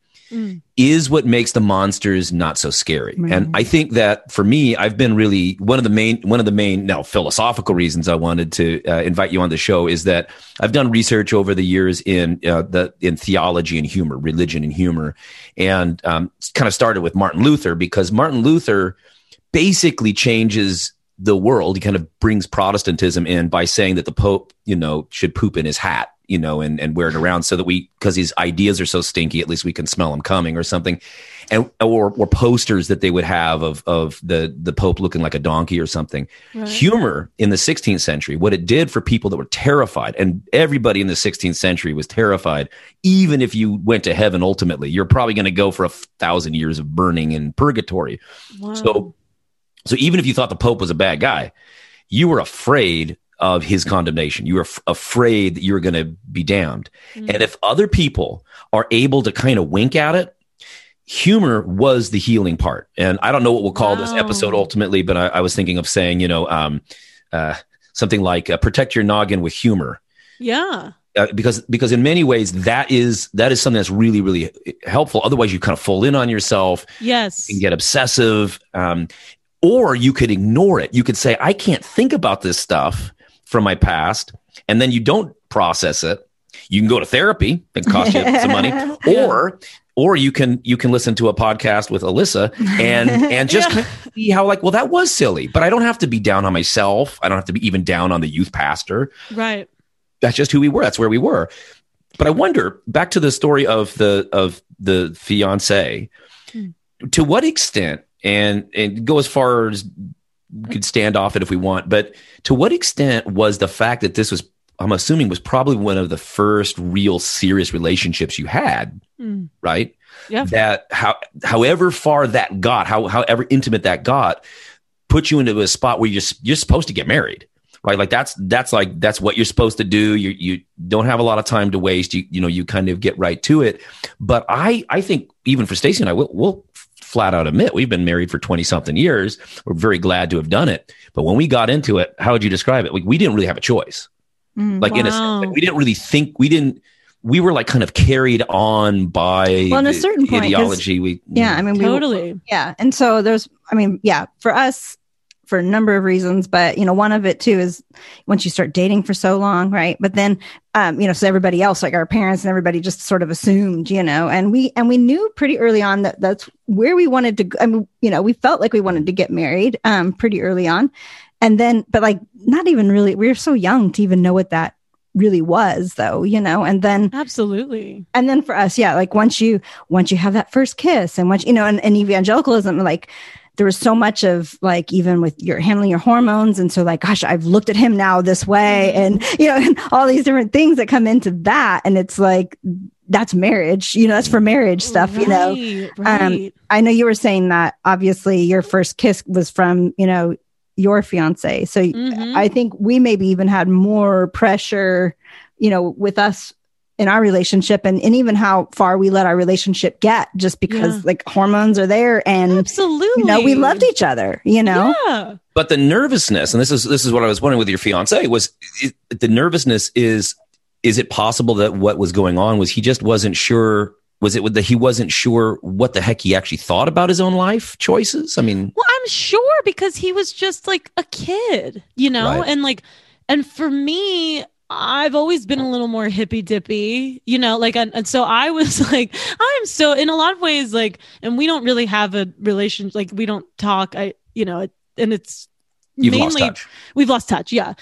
is what makes the monsters not so scary. And I think that for me, I've been really one of the main one of the main now philosophical reasons I wanted to uh, invite you on the show is that I've done research over the years in uh, the in theology and humor, religion and humor, and um, kind of started with Martin Luther because Martin Luther basically changes the world. He kind of brings Protestantism in by saying that the Pope, you know, should poop in his hat, you know, and, and wear it around so that we, because his ideas are so stinky, at least we can smell them coming or something. And, or, or posters that they would have of, of the, the Pope looking like a donkey or something. Humor in the 16th century, what it did for people that were terrified, and everybody in the 16th century was terrified, even if you went to heaven ultimately, you're probably going to go for a thousand years of burning in purgatory. wow. So, so even if you thought the Pope was a bad guy, you were afraid of his condemnation. You were f- afraid that you were going to be damned. And if other people are able to kind of wink at it, humor was the healing part. And I don't know what we'll call this episode ultimately, but I, I was thinking of saying, you know, um, uh, something like uh, protect your noggin with humor yeah. uh, because because in many ways that is that is something that's really really helpful. Otherwise, you kind of fall in on yourself Yes. and get obsessive, um, or you could ignore it. You could say, "I can't think about this stuff from my past," and then you don't process it. You can go to therapy; it costs you <laughs> some money, or or you can you can listen to a podcast with Alyssa and <laughs> and just Yeah. see how like well that was silly, but I don't have to be down on myself. I don't have to be even down on the youth pastor. Right. That's just who we were. That's where we were. But I wonder back to the story of the of the fiance. Hmm. To what extent and and go as far as we could stand off it if we want, but to what extent was the fact that this was I'm assuming was probably one of the first real serious relationships you had, Mm. right? Yeah. That how however far that got, how however intimate that got, put you into a spot where you're you're supposed to get married, right? Like that's that's like that's what you're supposed to do. You you don't have a lot of time to waste. You you know you kind of get right to it. But I I think even for Stacy and I, we'll, we'll flat out admit we've been married for 20 something years. We're very glad to have done it. But when we got into it, how would you describe it? Like we didn't really have a choice. Mm. Like in a sense, like, we didn't really think we didn't. We were like kind of carried on by Well, in a certain point, ideology. We yeah, I mean, we, Totally. Yeah. And so there's, I mean, yeah, for us, for a number of reasons, but you know, one of it too is once you start dating for so long, right? But then, um, you know, so everybody else, like our parents and everybody just sort of assumed, you know, and we, and we knew pretty early on that that's where we wanted to. I mean, you know, we felt like we wanted to get married, um, pretty early on. And then, but like, not even really, we were so young to even know what that really was though, you know, and then, Absolutely. and then for us yeah like once you once you have that first kiss and once you know and, and evangelicalism like there was so much of like even with your handling your hormones. And so like gosh i've looked at him now this way and you know <laughs> and all these different things that come into that. And it's like that's marriage. You know that's for marriage stuff you know. Right, Um, right. i know you were saying that obviously your first kiss was from you know your fiance. So Mhm. I think we maybe even had more pressure, you know, with us in our relationship and, and even how far we let our relationship get just because Yeah. like hormones are there and Absolutely. you know we loved each other, you know? Yeah. but the nervousness, and this is this is what I was wondering with your fiance was it, the nervousness is is it possible that what was going on was he just wasn't sure was it that he wasn't sure what the heck he actually thought about his own life choices? I mean, Well, I'm sure because he was just like a kid, you know? Right. And like, and for me, I've always been a little more hippy dippy, you know, like, and, and so I was <laughs> like, I'm so, in a lot of ways, like, and we don't really have a relationship, like, we don't talk, I, you know, it, and it's you've mainly, lost we've lost touch yeah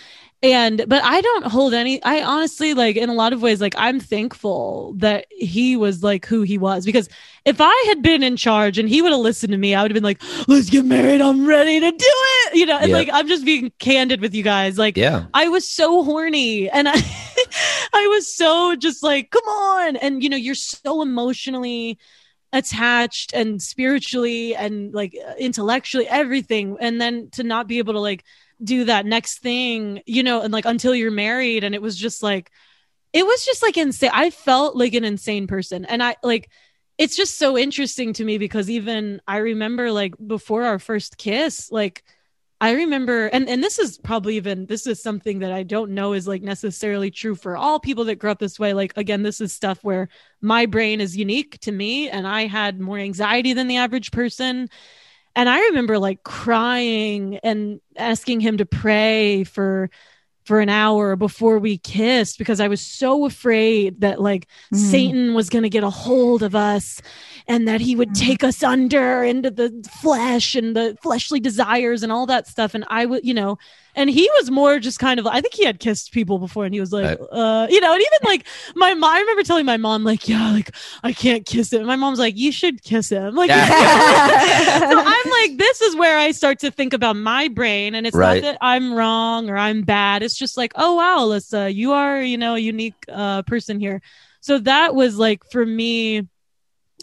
and but i don't hold any i honestly like in a lot of ways like i'm thankful that he was like who he was because if i had been in charge and he would have listened to me i would have been like let's get married i'm ready to do it you know and Yeah. like i'm just being candid with you guys like Yeah. I was so horny and I <laughs> I was so just like, come on. And you know, you're so emotionally attached and spiritually and like intellectually everything and then to not be able to like do that next thing, you know, and like until you're married and it was just like it was just like insane. I felt like an insane person and I like it's just so interesting to me because even I remember like before our first kiss, like I remember, and, and this is probably even, this is something that I don't know is like necessarily true for all people that grew up this way. Like, again, this is stuff where my brain is unique to me and I had more anxiety than the average person. And I remember like crying and asking him to pray for, for an hour before we kissed because I was so afraid that like Mm. Satan was going to get a hold of us and that he would Mm. take us under into the flesh and the fleshly desires and all that stuff. And I would, you know, and he was more just kind of, I think he had kissed people before and he was like, uh, you know, and even like my mom, I remember telling my mom, like, yeah, like I can't kiss him. My mom's like, you should kiss him. Like, <laughs> so I'm like, this is where I start to think about my brain. And it's Right. not that I'm wrong or I'm bad. It's just like, oh, wow, Alyssa, you are, you know, a unique uh, person here. So that was like, for me,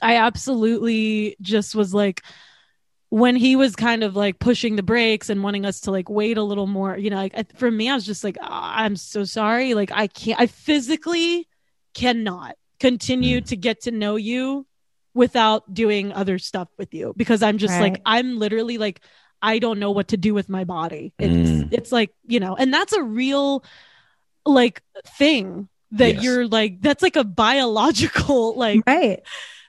I absolutely just was like, when he was kind of like pushing the brakes and wanting us to like wait a little more, you know, like I, for me, I was just like, "Ah, I'm so sorry. Like, I can't, I physically cannot continue to get to know you without doing other stuff with you because I'm just like, I'm literally like, I don't know what to do with my body. It's, Mm. it's like, you know, and that's a real like thing that Yes. you're like, that's like a biological, <laughs> like, right.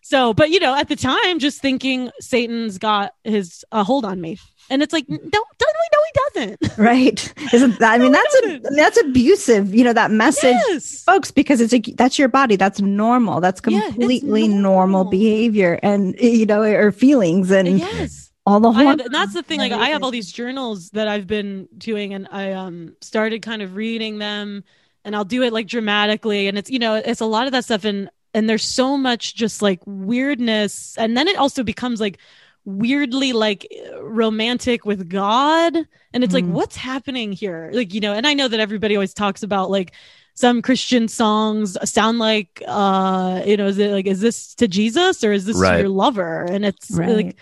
So, but you know, at the time, just thinking Satan's got his a hold on me, and it's like, don't don't no, he doesn't. <laughs> right? Isn't that? I mean, No, that's a, that's abusive. You know that message, Yes. folks, because it's a that's your body. That's normal. That's Yeah, completely normal. normal. behavior, and you know, or feelings, and yes. all the whole. have, and that's the thing. Like I have all these journals that I've been doing, and I um started kind of reading them, and I'll do it like dramatically, and it's you know it's a lot of that stuff, and and there's so much just like weirdness, and then it also becomes like weirdly like romantic with God, and it's like Mhm. what's happening here, like you know, and I know that everybody always talks about like some Christian songs sound like uh you know is it like is this to Jesus or is this Right. your lover and it's Right. like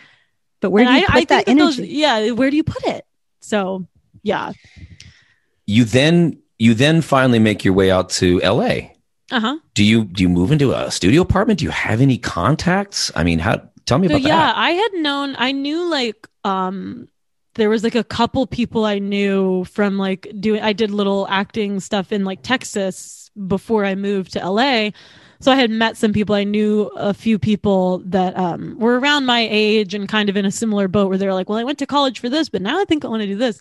but where do you I, put I that think that those- energy? yeah, where do you put it? So, yeah. You then you then finally make your way out to L.A. Uh huh. Do you do you move into a studio apartment? Do you have any contacts? I mean, how? Tell me So about yeah, that. Yeah, I had known. I knew like um, there was like a couple people I knew from like doing. I did little acting stuff in like Texas before I moved to LA. So I had met some people. I knew a few people that um, were around my age and kind of in a similar boat where they're like, "Well, I went to college for this, but now I think I want to do this."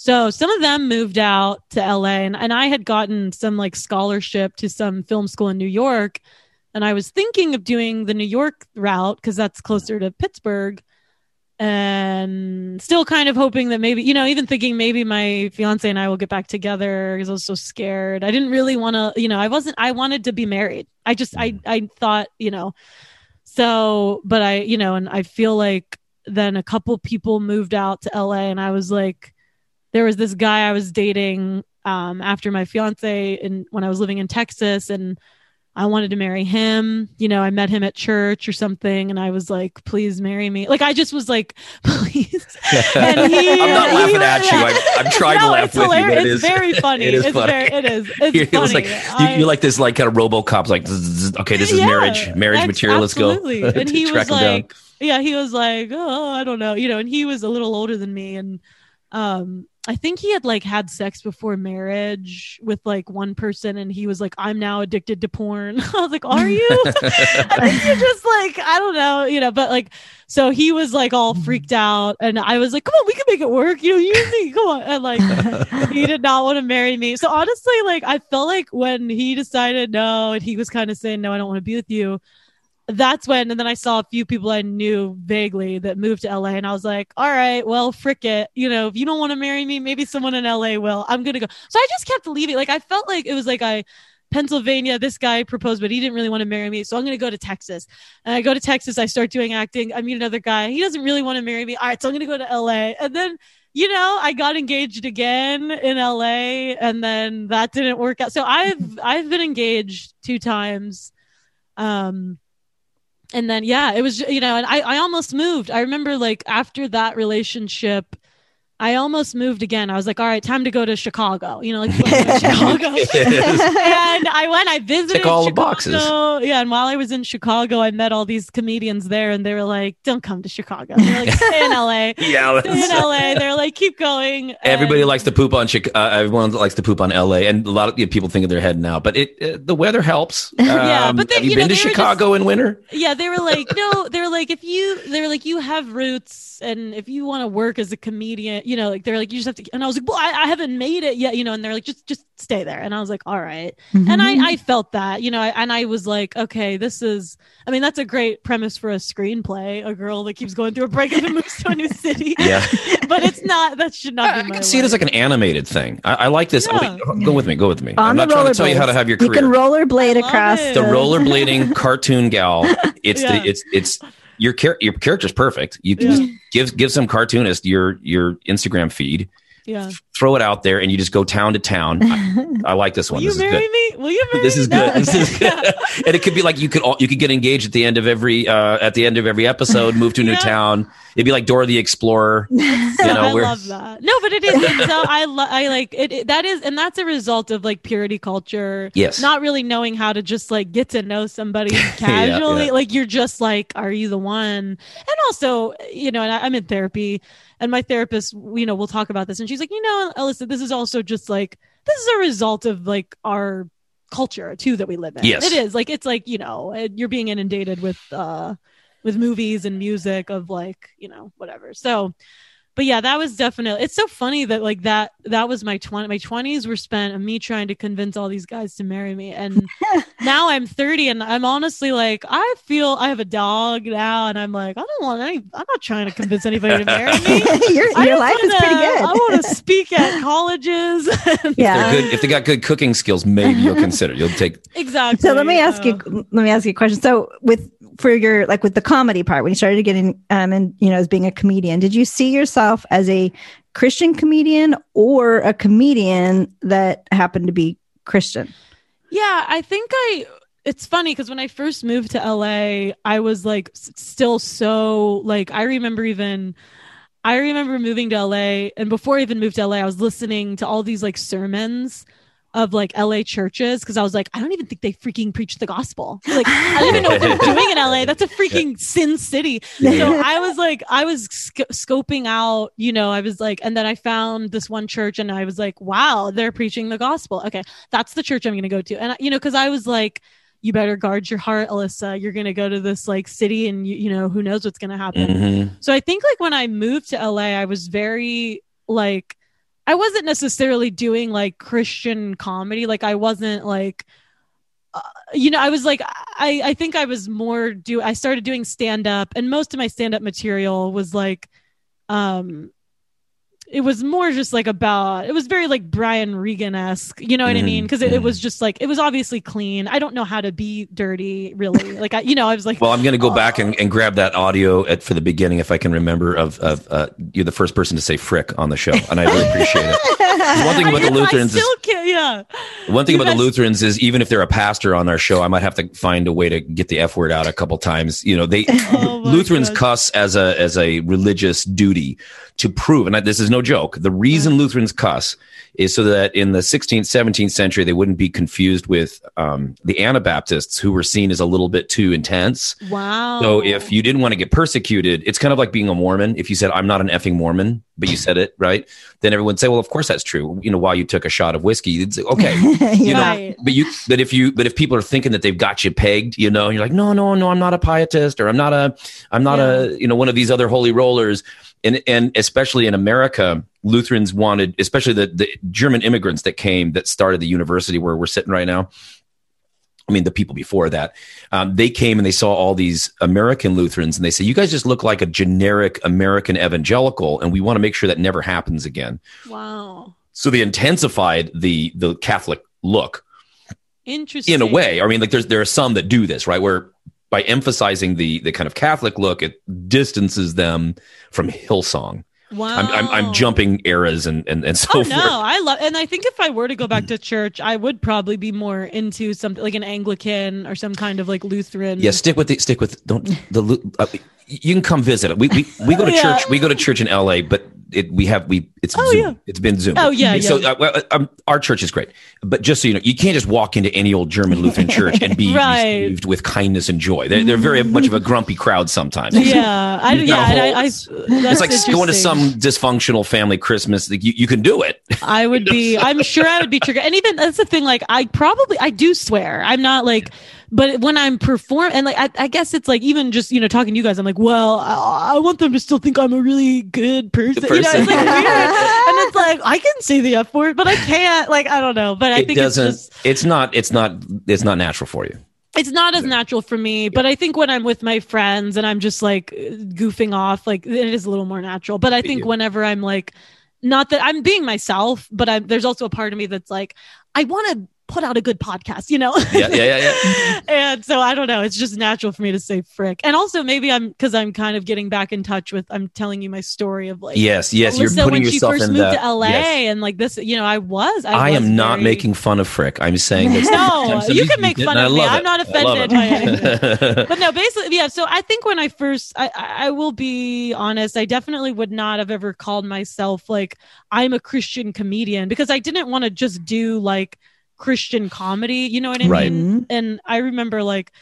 So some of them moved out to LA and, and I had gotten some like scholarship to some film school in New York. And I was thinking of doing the New York route because that's closer to Pittsburgh. And still kind of hoping that maybe, you know, even thinking maybe my fiance and I will get back together because I was so scared. I didn't really want to, you know, I wasn't, I wanted to be married. I just, I, mm. I thought, you know, so, but I, you know, and I feel like then a couple people moved out to LA and I was like, there was this guy I was dating um, after my fiance and when I was living in Texas and I wanted to marry him. You know, I met him at church or something and I was like, please marry me. Like I just was like, <laughs> please. <laughs> And he- I'm not laughing at you. I'm, I'm trying to No, laugh it's with you, but hilarious. it It's is very <laughs> funny. It is it's funny. very it is. It's it was funny. like you, I- you're like this like kind of RoboCop's like okay, this is Yeah, marriage, marriage ex- material. Let's go. And he was him down. like, yeah, he was like, oh, I don't know, you know, and he was a little older than me, and um, I think he had like had sex before marriage with like one person, and he was like, I'm now addicted to porn. <laughs> I was like, are you? I think you're just like, I don't know, you know, but like, so he was like all freaked out, and I was like, come on, we can make it work, you know, you think, come on, and like, <laughs> he did not want to marry me. So honestly, like I felt like when he decided no, and he was kind of saying no, I don't want to be with you. That's when, and then I saw a few people I knew vaguely that moved to LA, and I was like, all right, well, frick it. You know, if you don't want to marry me, maybe someone in LA will. I'm gonna go. So I just kept leaving. Like I felt like it was like I. Pennsylvania, this guy proposed, but he didn't really want to marry me. So I'm going to go to Texas. And I go to Texas. I start doing acting. I meet another guy. He doesn't really want to marry me. All right. So I'm going to go to LA. And then you know, I got engaged again in LA and then that didn't work out. So I've I've been engaged two times. Um and then yeah, it was you know, and I I almost moved. I remember like after that relationship I almost moved again. I was like, all right, time to go to Chicago. You know, like let's go to Chicago. and I went, I visited Tick all the Chicago. boxes. Yeah, and while I was in Chicago, I met all these comedians there, and they were like, "Don't come to Chicago." They're like, <laughs> "Stay in LA." yeah, Stay in LA. They're like, keep going. Everybody And- likes to poop on Chicago. Uh, everyone likes to poop on LA, and a lot of you know, people think of their head now. But it uh, the weather helps. <laughs> Yeah, Um, but they- have you, you know, been to Chicago in winter? Yeah, they were like, no, they were like, if you, they were like, you have roots, and if you want to work as a comedian, you know, like they're like, you just have to. And I was like, well, I, I haven't made it yet, you know, and they're like, just, just stay there. And I was like, all right. Mm-hmm. And I, I felt that, you know, I, and I was like, okay, this is, I mean, that's a great premise for a screenplay. A girl that keeps going through a breakup and moves to a new city. <laughs> Yeah. <laughs> but it's not. That should not I, I be my can see it as like an animated thing. I, I like this. Yeah. Wait, go with me. Go with me. On I'm not the trying to tell you how to have your You can rollerblade across it. the rollerblading <laughs> cartoon gal. It's Yeah. the it's it's your char- your character's perfect. You can Yeah. just give give some cartoonist your your Instagram feed, Yeah. Throw it out there, and you just go town to town. I, <laughs> I like this one. you This is marry good. me? Will you marry This me? is No. good. This is good. <laughs> and it could be like you could all, you could get engaged at the end of every uh, at the end of every episode, move to a new <laughs> Yeah. town. It'd be like Dora the Explorer. You know, I we're- love that. No, but it is. So I lo- I like it, it. That is, and that's a result of like purity culture. Yes. Not really knowing how to just like get to know somebody casually. yeah. Like you're just like, are you the one? And also, you know, and I, I'm in therapy, and my therapist, you know, we'll talk about this, and she's like, you know, Alyssa, this is also just like this is a result of like our culture too that we live in. Yes. it is. Like it's like you know, you're being inundated with. uh with movies and music of like you know whatever so but yeah, that was definitely. It's so funny that like that that was my twenty. My twenties were spent on me trying to convince all these guys to marry me, and <laughs> now I'm 30, and I'm honestly like, I feel I have a dog now, and I'm like, I don't want any. I'm not trying to convince anybody to marry me. <laughs> your I your life is wanna- pretty good. I want to <laughs> speak at colleges. yeah. They're good. If they got good cooking skills, maybe you'll consider. You'll take. exactly. So let me ask you. Uh, Let me ask you a question. So with for your like with the comedy part, when you started getting um and you know as being a comedian, did you see yourself as a Christian comedian or a comedian that happened to be Christian? Yeah, I think I. It's funny because when I first moved to LA, I was like still so like I remember even. I remember moving to LA, and before I even moved to LA, I was listening to all these like sermons of like LA churches because I was like, I don't even think they freaking preach the gospel. Like, I don't even know what they're <laughs> doing in LA. That's a freaking sin city. So I was like, I was sc- scoping out, you know, I was like, and then I found this one church and I was like, wow, they're preaching the gospel. Okay, that's the church I'm going to go to. And, you know, because I was like, you better guard your heart, Alyssa. You're going to go to this like city and, you, you know, who knows what's going to happen. Mhm. So I think like when I moved to LA, I was very like I wasn't necessarily doing like Christian comedy. Like I wasn't like uh, you know, I was like I I think I was more do I started doing stand up and most of my stand up material was like um it was more just like about it was very like Brian Regan esque, you know what I Mhm, mean? Because it, it mhm. was just like it was obviously clean. I don't know how to be dirty, really. <laughs> Like I, you know, I was like, Well, I'm going to go back and, and grab that audio at, for the beginning if I can remember. Of, of uh, you're the first person to say "frick" on the show, and I really appreciate it. <laughs> One thing about the Lutherans is yeah. One thing You about guys- the Lutherans is even if they're a pastor on our show, I might have to find a way to get the F word out a couple times. You know, they <laughs> Oh Lutherans cuss as a as a religious duty to prove, and this is no joke. The reason mm. Lutherans cuss is so that in the 16th, 17th century they wouldn't be confused with um, the Anabaptists, who were seen as a little bit too intense. Wow. So if you didn't want to get persecuted, it's kind of like being a Mormon. If you said, I'm not an effing Mormon, but you said it, right? Then everyone would say, well, of course that's true. You know, while you took a shot of whiskey, you'd say, okay. <laughs> You know, Right. but you, but if you, but if people are thinking that they've got you pegged, you know, and you're like, no, no, no, I'm not a pietist or I'm not a, I'm not a, you know, one of these other holy rollers. And, and especially in America, Lutherans wanted, especially the, the German immigrants that came that started the university where we're sitting right now. I mean, the people before that, um, they came and they saw all these American Lutherans and they say, you guys just look like a generic American evangelical. And we want to make sure that never happens again. wow. So they intensified the, the Catholic look Interesting. in a way. I mean, like there's, there are some that do this, right? Where by emphasizing the, the kind of Catholic look, it distances them from Hillsong. Wow. I'm, I'm, I'm jumping eras and, and, and so Oh forth. no, I love, and I think if I were to go back to church, I would probably be more into something like an Anglican or some kind of like Lutheran. Yeah, stick with the stick with don't the uh, you can come visit. We we we go to <laughs> Yeah. church. We go to church in L.A., but it we have we it's Oh, Zoom. yeah. It's been Zoom. Oh, yeah, So yeah. uh, well, um, our church is great, but just so you know, you can't just walk into any old German Lutheran <laughs> church and be Right. received with kindness and joy. They're, they're very much of a grumpy crowd sometimes. Yeah, I, yeah, and I, whole- I, It's like going to some dysfunctional family Christmas. Like you, you can do it. I would be. I'm sure I would be triggered. And even that's the thing. Like I probably I do swear. I'm not like, but when I'm perform and like I, I guess it's like even just you know talking to you guys. I'm like, well, I, I want them to still think I'm a really good person. <laughs> You know, it's like weird. and it's <laughs> like I can say the f word, but I can't. Like I don't know. But I it think doesn't. it's just it's not. It's not. It's not natural for you. it's not as natural for me but i think when i'm with my friends and i'm just like goofing off like it is a little more natural but i think whenever i'm like not that i'm being myself but i'm there's also a part of me that's like i want to put out a good podcast you know Yeah, yeah, yeah, yeah. <laughs> and so i don't know it's just natural for me to say frick and also maybe i'm because i'm kind of getting back in touch with i'm telling you my story of like Yes, yes. You're putting when she yourself first in moved that. to LA yes. and like this, you know, I was. I, I, was am not making fun of Frick. I'm saying that <laughs> No, you can make fun of me. love I'm not offended it. by anything. <laughs> but no, basically, yeah. So I think when I first, I I will be honest, I definitely would not have ever called myself like I'm a Christian comedian because I didn't want to just do like Christian comedy. You know what I Right. mean? And I remember like,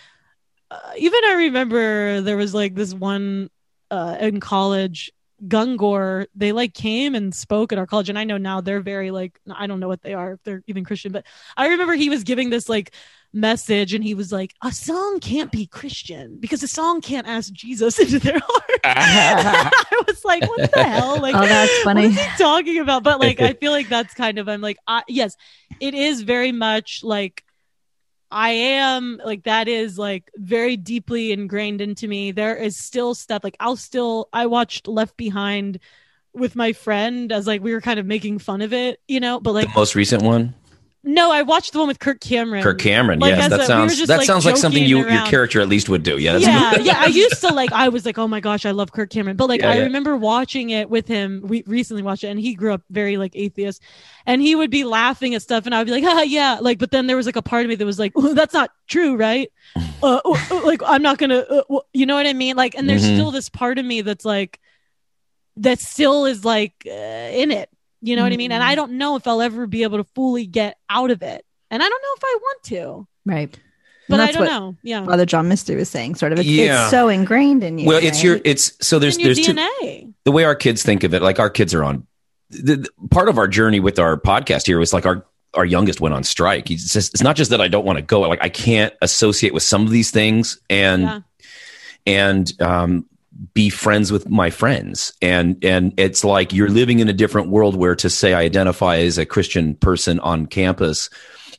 uh, even I remember there was like this one uh, in college. Gungor, they like came and spoke at our college, and I know now they're very like I don't know what they are if they're even Christian, but I remember he was giving this like message and he was like a song can't be christian because a song can't ask jesus <laughs> into their heart i <laughs> <laughs> I was like, what the hell? Like, Oh, that's funny. is he talking about? But like, I feel like that's kind of, I'm like, I, yes, it is very much like, I am like that is like very deeply ingrained into me. There is still stuff like I'll still I watched Left Behind with my friend as like we were kind of making fun of it, you know, but like the most recent one, no, I watched the one with Kirk Cameron. Kirk Cameron. Like, yes, as a- that sounds just, that like, sounds like something you your character at least would do. Yeah, yeah, <laughs> yeah. I used to like. I was like, oh my gosh, I love Kirk Cameron. But like, Yeah, I yeah. remember watching it with him. We recently watched it, and he grew up very like atheist, and he would be laughing at stuff, and I'd be like, <laughs> ah, yeah, like. But then there was like a part of me that was like, oh, that's not true, right? <laughs> uh, like, I'm not gonna, uh, w- you know what I mean? Like, and there's Mhm. still this part of me that's like, that still is like uh, in it. You know what I mean? And I don't know if I'll ever be able to fully get out of it, and I don't know if I want to. Right. But And I don't what know. Yeah. Father John Misty was saying, sort of, it's, Yeah. it's so ingrained in you. well, it's right? your it's so there's in your there's two, DNA. the way our kids think of it. Like our kids are on the, the- part of our journey with our podcast here was like our our youngest went on strike. He's just, it's not just that I don't want to go. Like I can't associate with some of these things and Yeah. and um, be friends with my friends. And and it's like you're living in a different world where to say I identify as a Christian person on campus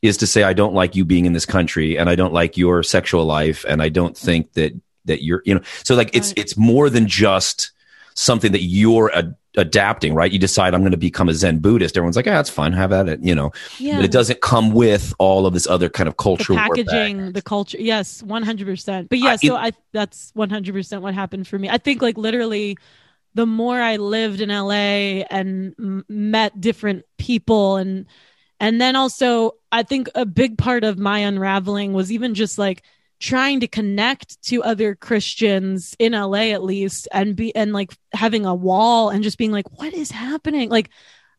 is to say I don't like you being in this country and I don't like your sexual life and I don't think that that you're you know so like it's it's more than just something that you're ad- adapting right you decide i'm going to become a zen buddhist everyone's like ah, that's fine have at it you know Yeah. but it doesn't come with all of this other kind of the cultural warfare. packaging, the culture. Yes, one hundred percent. But yeah, I- so I that's one hundred percent what happened for me. I think like literally, the more I lived in LA and m- met different people and and then also I think a big part of my unraveling was even just like trying to connect to other Christians in LA at least and be and like having a wall and just being like what is happening? Like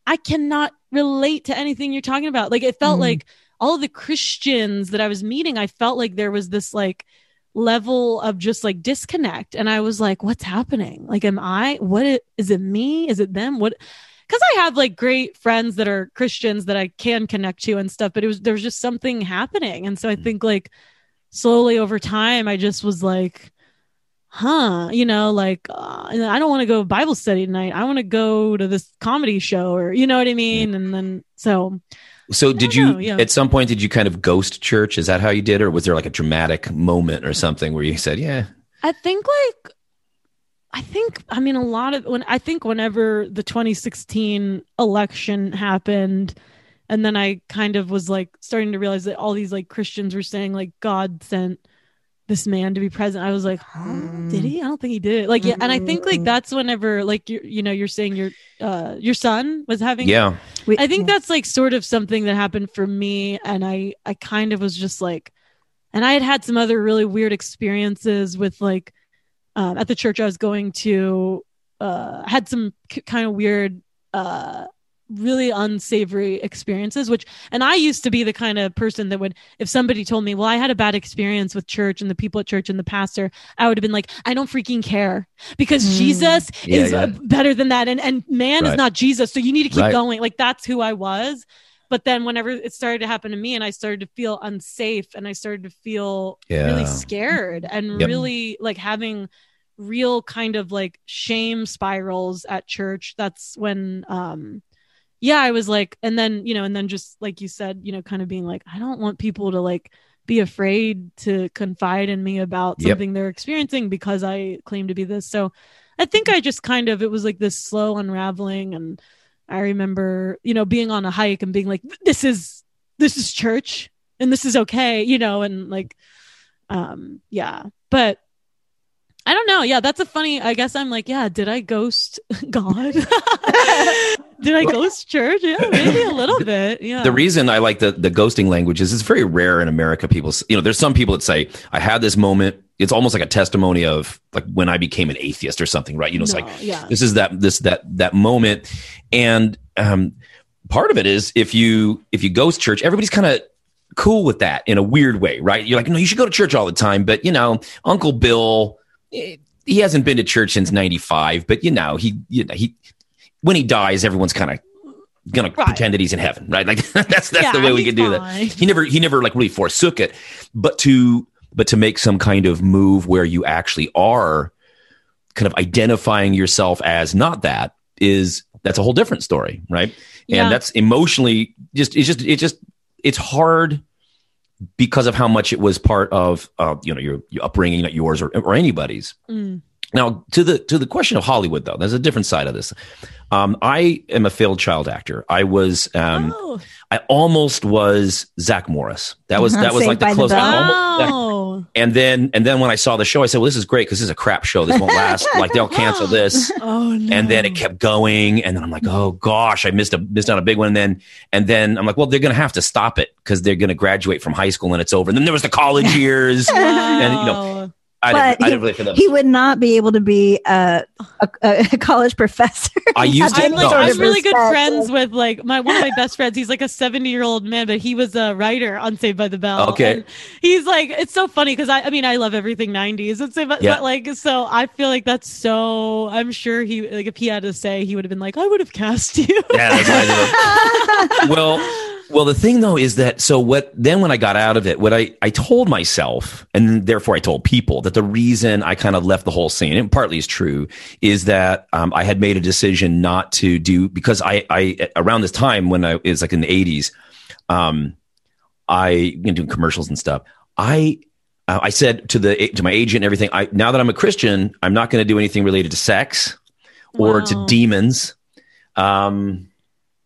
I cannot relate to anything you're talking about. Like it felt Mhm. like all of the Christians that I was meeting I felt like there was this like level of just like disconnect. And I was like what's happening? Like am I what is, it, is it me? Is it them? What because I have like great friends that are Christians that I can connect to and stuff, but it was there was just something happening, and so I think like slowly over time, I just was like, huh, you know, like uh, I don't want to go Bible study tonight. I want to go to this comedy show, or you know what I mean. And then so so did you know, yeah. at some point did you kind of ghost church is that how you did it or was there like a dramatic moment or something where you said yeah I think like I think I mean a lot of when I think whenever the 2016 election happened and then I kind of was like starting to realize that all these like Christians were saying like God sent this man to be present I was like, huh? Did he? I don't think he did. Like yeah, and I think like that's whenever like you you know you're saying your uh your son was having yeah We- I think yeah. that's like sort of something that happened for me, and I I kind of was just like, and I had had some other really weird experiences with like um, at the church I was going to, uh, had some k- kind of weird, uh, really unsavory experiences. Which, and I used to be the kind of person that would, if somebody told me, well, I had a bad experience with church and the people at church and the pastor, I would have been like, I don't freaking care because Mm. Jesus Yeah, is yeah. uh, better than that, and and man is not Jesus, so you need to keep Right. going. Like that's who I was. But then whenever it started to happen to me and I started to feel unsafe and I started to feel really scared and Yep. really like having real kind of like shame spirals at church, that's when um yeah, I was like and then, you know, and then just like you said, you know, kind of being like I don't want people to like be afraid to confide in me about Yep. something they're experiencing because I claim to be this. So I think I just kind of it was like this slow unraveling and I remember, you know, being on a hike and being like this is this is church and this is okay, you know, and like um yeah. But I don't know. Yeah, that's a funny. I guess I'm like, yeah, did I ghost <laughs> God? <laughs> did I ghost church? Yeah, maybe a little <laughs> bit. Yeah. the reason I like the the ghosting language is it's very rare in America. People, you know, there's some people that say I had this moment. It's almost like a testimony of like when I became an atheist or something, right? You know, it's No, like yeah. this is that this that that moment, and um, part of it is if you if you ghost church, everybody's kind of cool with that in a weird way, right? You're like, no, you should go to church all the time, but you know, Uncle Bill, eh, he hasn't been to church since '95, but you know, he you know he when he dies, everyone's kind of gonna Right. pretend that he's in heaven, right? Like <laughs> that's that's the way we can do that. He never he never like really forsook it, but to but to make some kind of move where you actually are kind of identifying yourself as not that is that's a whole different story, right? Yeah. And that's emotionally just it's just it just it's hard because of how much it was part of uh, you know your, your upbringing, not yours or, or anybody's. Mm. Now, to the to the question of Hollywood, though, there's a different side of this. Um, I am a failed child actor. I was, um, oh, I almost was Zach Morris. That was Uh-huh, <laughs> that was like the by the. Almost- wow. and then and then when I saw the show, I said, "Well, this is great because this is a crap show. This won't last. like they'll cancel <laughs> this." Oh no. And then it kept going, and then I'm like, "Oh gosh, I missed a missed out a big one." And then and then I'm like, "Well, they're going to have to stop it because they're going to graduate from high school and it's over." And then there was the college <laughs> years, and you know, Wow. I But didn't, I he- didn't really. He would not be able to be a, a, a <laughs> college professor. I used to I'm like no, I'm really good friends with like my one of my best friends. He's like a 70 year old man, but he was a writer on Saved by the Bell. Okay. And he's like it's so funny because I I mean I love everything 90s and Saved by, Yeah. but like so I feel like that's so I'm sure he like if he had to say he would have been like I would have cast you. Yeah, that's what I did. <laughs> well, well, the thing though is that so what? Then when I got out of it, what I I told myself, and therefore I told people that the reason I kind of left the whole scene, and partly is true, is that um, I had made a decision not to do because I I around this time when I it was like in the eighties, um, I you know, doing commercials and stuff. I uh, I said to the to my agent and everything. I now that I'm a Christian, I'm not going to do anything related to sex or to demons. Um,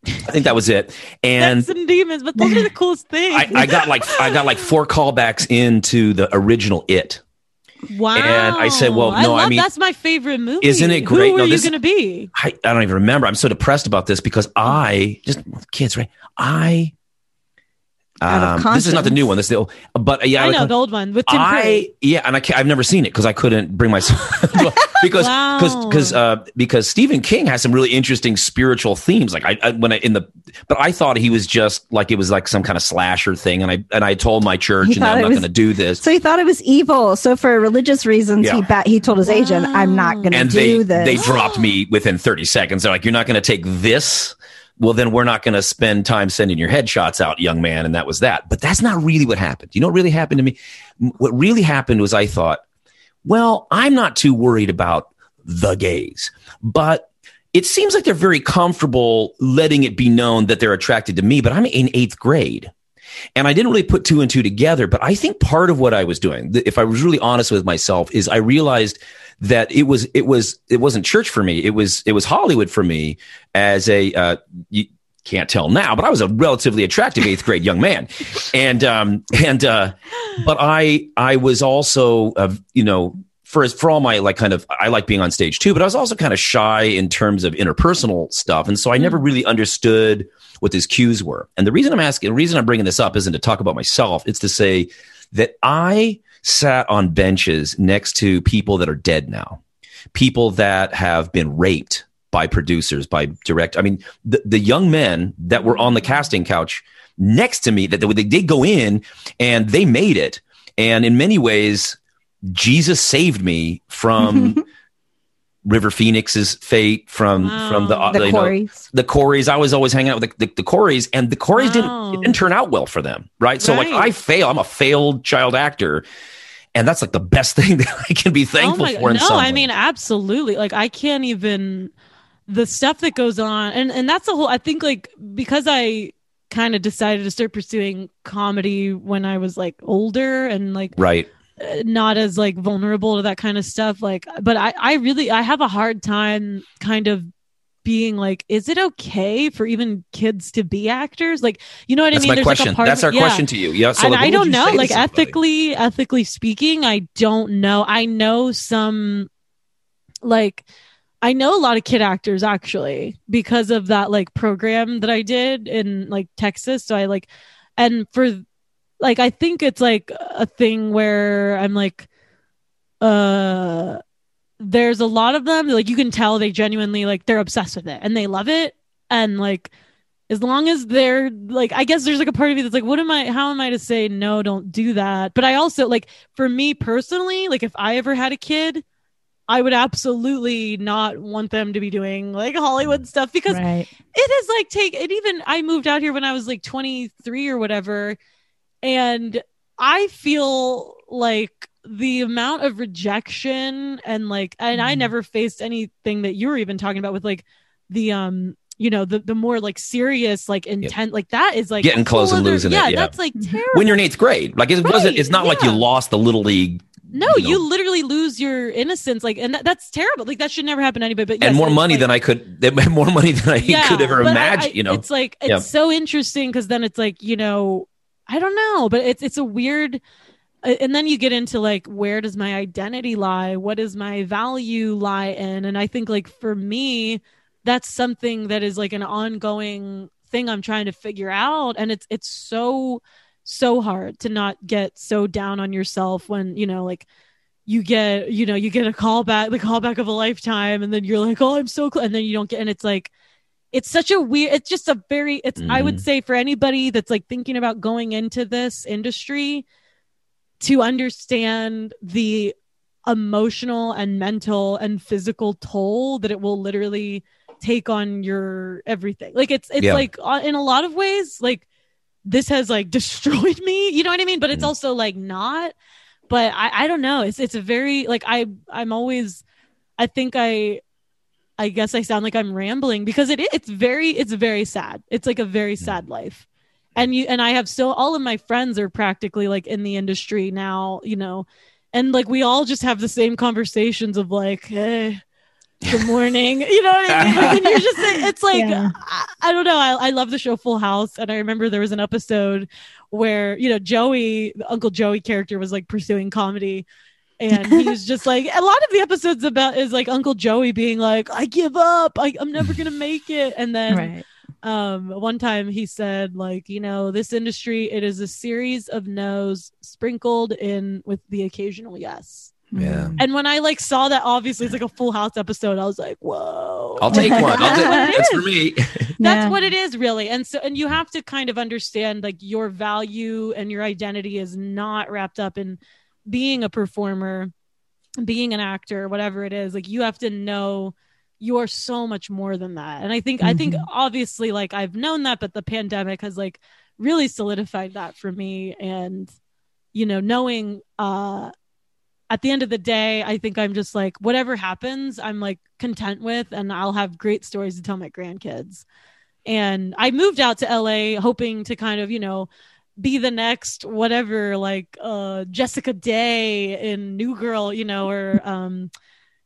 I think that was it. And and demons, but those are the coolest things. I, I got like I got like four callbacks into the original It. wow. and I said, well, no, I love- mean- that's my favorite movie. Isn't it great? Who No, are you going to be? I, I don't even remember. I'm so depressed about this because I just kids, right? I um, this is not the new one. This is the old, but uh, yeah, I like, know the old one with Tim Curry. I yeah, and I can't, I've never seen it because I couldn't bring myself <laughs> <laughs> because Wow. because because uh, because Stephen King has some really interesting spiritual themes. Like I, I when I in the but I thought he was just like it was like some kind of slasher thing, and I and I told my church, He and I'm not going to do this. So he thought it was evil. So for religious reasons, he Yeah. ba- he told his agent, "I'm not going to do they this." they dropped me <gasps> within 30 seconds. They're like, "You're not going to take this." Well, then we're not going to spend time sending your headshots out, young man. And that was that. But that's not really what happened. You know what really happened to me? What really happened was I thought, well, I'm not too worried about the gays, but it seems like they're very comfortable letting it be known that they're attracted to me. But I'm in eighth grade. And I didn't really put two and two together, but I think part of what I was doing, if I was really honest with myself, is I realized that it was it was it wasn't church for me. It was it was Hollywood for me as a uh, you can't tell now, but I was a relatively attractive eighth grade young man, and um and uh, but I I was also uh, you know for for all my like kind of I like being on stage too, but I was also kind of shy in terms of interpersonal stuff, and so I never really understood what these cues were. And the reason I'm asking, the reason I'm bringing this up isn't to talk about myself; it's to say that I sat on benches next to people that are dead now, people that have been raped by producers, by direct. I mean, the, the young men that were on the casting couch next to me that they, they did go in and they made it. And in many ways, Jesus saved me from <laughs> River Phoenix's fate, from Wow. from the, uh, the you know, Corys. the Corys. I was always hanging out with the, the, the Corys, and the Corys Wow. didn't didn't turn out well for them, right? So like I fail. I'm a failed child actor, and that's like the best <laughs> thing that I can be thankful oh for. No, I mean absolutely. Like I can't even the stuff that goes on, and and that's the whole. I think like because I kind of decided to start pursuing comedy when I was like older and like right? uh, not as like vulnerable to that kind of stuff like but i i really i have a hard time kind of being like is it okay for even kids to be actors like you know what That's i mean my There's question. like a part That's our yeah. question to you. Yeah. So like, I don't know, like ethically, ethically speaking, I don't know. I know some, like, I know a lot of kid actors actually because of that like program that I did in like Texas. So I like, and for like, I think it's like a thing where I'm like, uh, there's a lot of them like you can tell they genuinely like they're obsessed with it and they love it. And like as long as they're like i guess there's like a part of me that's like what am i how am i to say no don't do that? But i also like for me personally like if i ever had a kid i would absolutely not want them to be doing like hollywood stuff because Right. it is like take it even i moved out here when i was like 23 or whatever. And i feel like the amount of rejection and like and Mm-hmm. I never faced anything that you were even talking about with like the um you know the the more like serious like intent like that is like Getting close and other- losing it, yeah, yeah. that's like terrible when you're in eighth grade, like it wasn't. It's not like you lost the little league. no you you, literally lose your innocence like and that, that's terrible like that should never happen to anybody but and more money like- than I could. <laughs> More money than I could ever but I- imagine. I- you know, it's like it's Yeah. so interesting because then it's like you know i don't know but it's it's a weird and then you get into like where does my identity lie? What does my value lie in? And i think like for me that's something that is like an ongoing thing i'm trying to figure out. And it's it's so so hard to not get so down on yourself when you know like you get you know you get a call back the callback of a lifetime and then you're like oh i'm so cl-, and then you don't get and it's like it's such a weird it's just a very it's i would Mhm. say for anybody that's like thinking about going into this industry to understand the emotional and mental and physical toll that it will literally take on your everything. Like it's it's Yeah. like uh, in a lot of ways like this has like <laughs> destroyed me you know what i mean? But it's Mhm. also like not but i i don't know. It's it's a very like i i'm always i think i i guess i sound like i'm rambling because it it's very it's very sad. It's like a very sad life and you and i have still all of my friends are practically like in the industry now you know? And like we all just have the same conversations of like hey good <laughs> morning. You know what i mean? Like, and you're just it's <laughs> like Yeah. I, I don't know. I, I love the show full house and i remember there was an episode where you know joey uncle joey character was like pursuing comedy and he was just like a lot of the episodes about is like uncle joey being like i give up. I, i'm never gonna make it. And then <laughs> right. Um one time he said like you know this industry it is a series of no's sprinkled in with the occasional yes Yeah. and when i like saw that obviously it's like a full house episode i was like whoa I'll take one. I'll That's take, what that's for me. <laughs> that's Yeah. what it is really and so and you have to kind of understand like your value and your identity is not wrapped up in being a performer being an actor whatever it is like you have to know you're so much more than that. And i think i think obviously like i've known that but the pandemic has like really solidified that for me. And you know knowing uh at the end of the day i think i'm just like whatever happens i'm like content with and i'll have great stories to tell my grandkids. And i moved out to la hoping to kind of you know be the next whatever like uh jessica day in new girl you know or um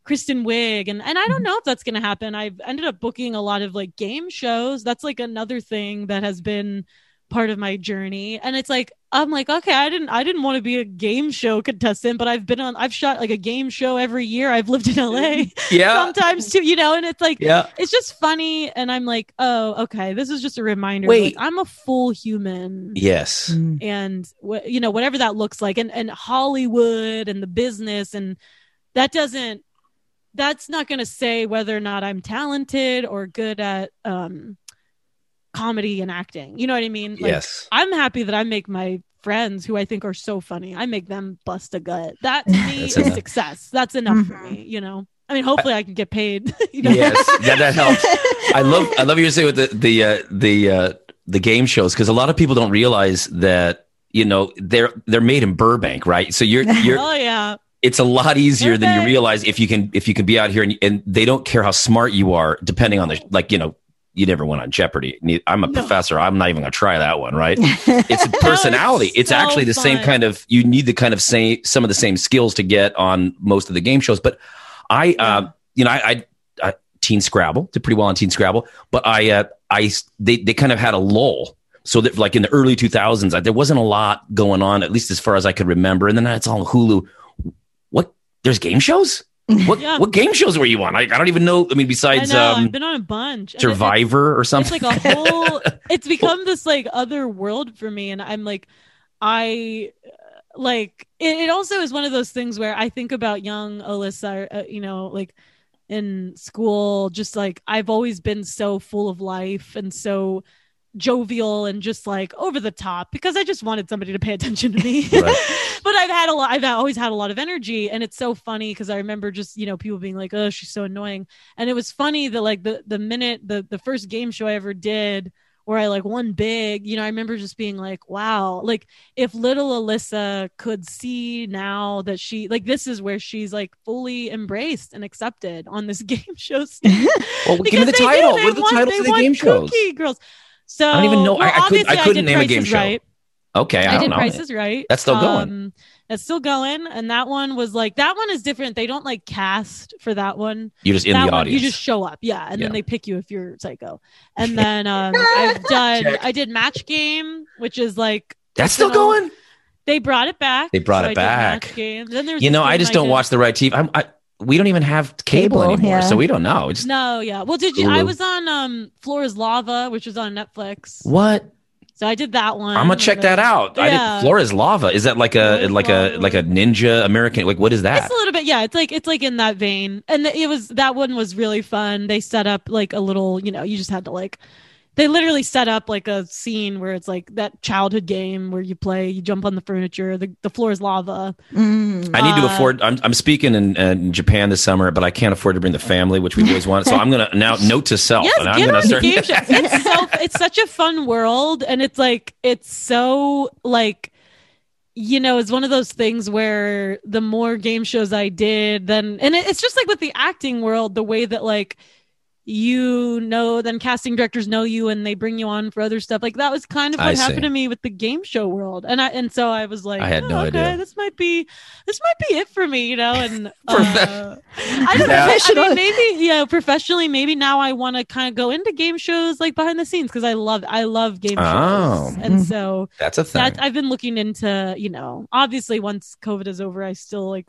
kristen wiig and and i don't know if that's gonna happen i've ended up booking a lot of like game shows that's like another thing that has been part of my journey and it's like i'm like okay i didn't i didn't want to be a game show contestant but i've been on i've shot like a game show every year i've lived in la <laughs> Yeah. sometimes too you know and it's like Yeah. it's just funny and i'm like oh okay this is just a reminder Wait. like, i'm a full human Yes. Mm. and wh- you know whatever that looks like and and hollywood and the business and that doesn't that's not going to say whether or not i'm talented or good at um comedy and acting you know what i mean like, yes. i'm happy that i make my friends who i think are so funny i make them bust a gut that to <laughs> me That's is enough. success that's enough for Mhm. me you know i mean hopefully i can get paid <laughs> you know? Yes. Yeah, that helps. <laughs> I love I love what you say with the the uh, the uh, the game shows because a lot of people don't realize that you know they're they're made in Burbank, right? So you're you're oh yeah it's a lot easier than you realize if you can if you can be out here and, and they don't care how smart you are depending on the like you know you never went on Jeopardy. I'm a No. professor. I'm not even to try that one, right? <laughs> It's a personality. it's so actually the same kind of you need the kind of same some of the same skills to get on most of the game shows. But I, uh, you know, I, I, I Teen Scrabble did pretty well on Teen Scrabble, but I, uh, I they they kind of had a lull. So that like in the early 2000s, there wasn't a lot going on, at least as far as I could remember. And then it's all Hulu. There's game shows. <laughs> What Yeah. what game shows were you on? I, I don't even know. I mean, I besides know um, I've been on a bunch Survivor or it's something. like a whole <laughs> it's become this like other world for me and i'm like i like it, it also is one of those things where i think about young alyssa uh, you know like in school just like i've always been so full of life and so jovial and just like over the top because i just wanted somebody to pay attention to me Right. <laughs> but i've had a lot i've always had a lot of energy and it's so funny because i remember just you know people being like oh she's so annoying and it was funny that like the the minute the the first game show I ever did where I like won big. You know, I remember just being like, wow, like if little Alyssa could see now that she like this is where she's like fully embraced and accepted on this <laughs> game show stage. Well, give me the title. What are the titles they of the game shows? Cookie Girls. So I don't even know- I- well, I couldn't- obviously I couldn't did name a game show. Right. Okay, I, I, don't did know. Price is Right. That's still going. Um, that's still going, and that one was like that one is different. They don't like cast for that one. You're just in that the one, audience. you just show up, yeah, and Yeah. then they pick you if you're psycho. <laughs> And then um, I've <laughs> done, I did Match Game, which is like That's still know, going. They brought it back. They brought so it I back. Match Game. Then there's You know, I just don't did- watch the right TV. I'm, I, we don't even have cable, Cable, anymore, yeah. so we don't know. It's No, yeah. Well, did you? I was on um Floor is Lava, which was on Netflix. what? So I did that one. I'm gonna check that then- out. I did Floor is Lava. Is that like a Flora's like a like a ninja American? Like what is that? It's a little bit, yeah. It's like it's like in that vein, and it was that one was really fun. They set up like a little, you know, you just had to like, they literally set up like a scene where it's like that childhood game where you play, you jump on the furniture, the the floor is lava. Mm. I need to Uh, afford. I'm, I'm speaking in, in Japan this summer, but I can't afford to bring the family, which we always want. So I'm gonna <laughs> now note to self. Yes, and I'm get gonna on the start- game <laughs> show. It's so it's such a fun world, and it's like it's so like you know it's one of those things where the more game shows I did, then and it, it's just like with the acting world, the way that like you know then casting directors know you and they bring you on for other stuff like that was kind of I what see. happened to me with the game show world and i and so i was like I had oh, no okay, idea. this might be this might be it for me you know and <laughs> uh, i don't know I mean, maybe yeah professionally maybe now i want to kind of go into game shows like behind the scenes because i love i love game Oh. shows and so That's a thing. that i've been looking into you know obviously once covid is over i still like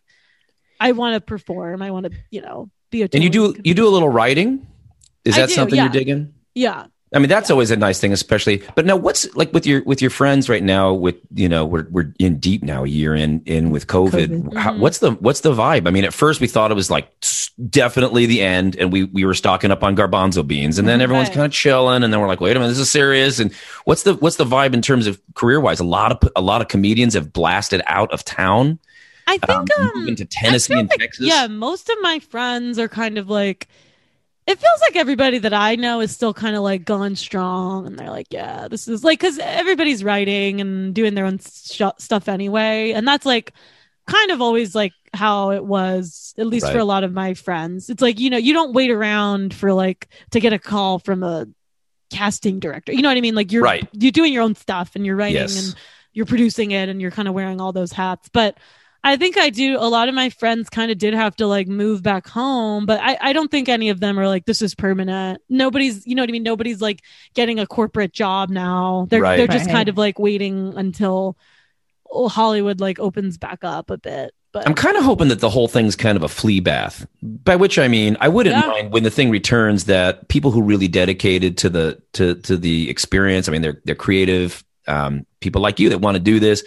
i want to perform i want to you know be a and you do touring you do a little writing. Is that do, something yeah. you're digging? yeah I mean, that's always a nice thing, especially. But now, what's like with your with your friends right now? With you know, we're we're in deep now, a year in in with COVID. COVID. How, Mhm. what's the what's the vibe? I mean, at first we thought it was like definitely the end, and we we were stocking up on garbanzo beans, and then everyone's Right. kind of chilling, and then we're like, wait a minute, this is serious. And what's the what's the vibe in terms of career wise? A lot of a lot of comedians have blasted out of town, i think um, um, moving to Tennessee and like- Texas. Yeah, most of my friends are kind of like. It feels like everybody that I know is still kind of like going strong, and they're like, "Yeah, this is like," because everybody's writing and doing their own sh- stuff anyway, and that's like kind of always like how it was, at least for a lot of my friends. It's like you know, you don't wait around for like to get a call from a casting director. You know what I mean? Like you're Right. you're doing your own stuff and you're writing Yes. and you're producing it and you're kind of wearing all those hats. But I think I do. A lot of my friends kind of did have to like move back home, but I, I don't think any of them are like, this is permanent. Nobody's, you know what I mean? Nobody's like getting a corporate job now. They're, Right. they're just Right. kind of like waiting until Hollywood like opens back up a bit. But I'm kind of hoping that the whole thing's kind of a flea bath. By which I mean, I wouldn't Yeah. mind when the thing returns that people who really dedicated to the to to the experience. I mean, they're they're creative um, people like you that want to do this.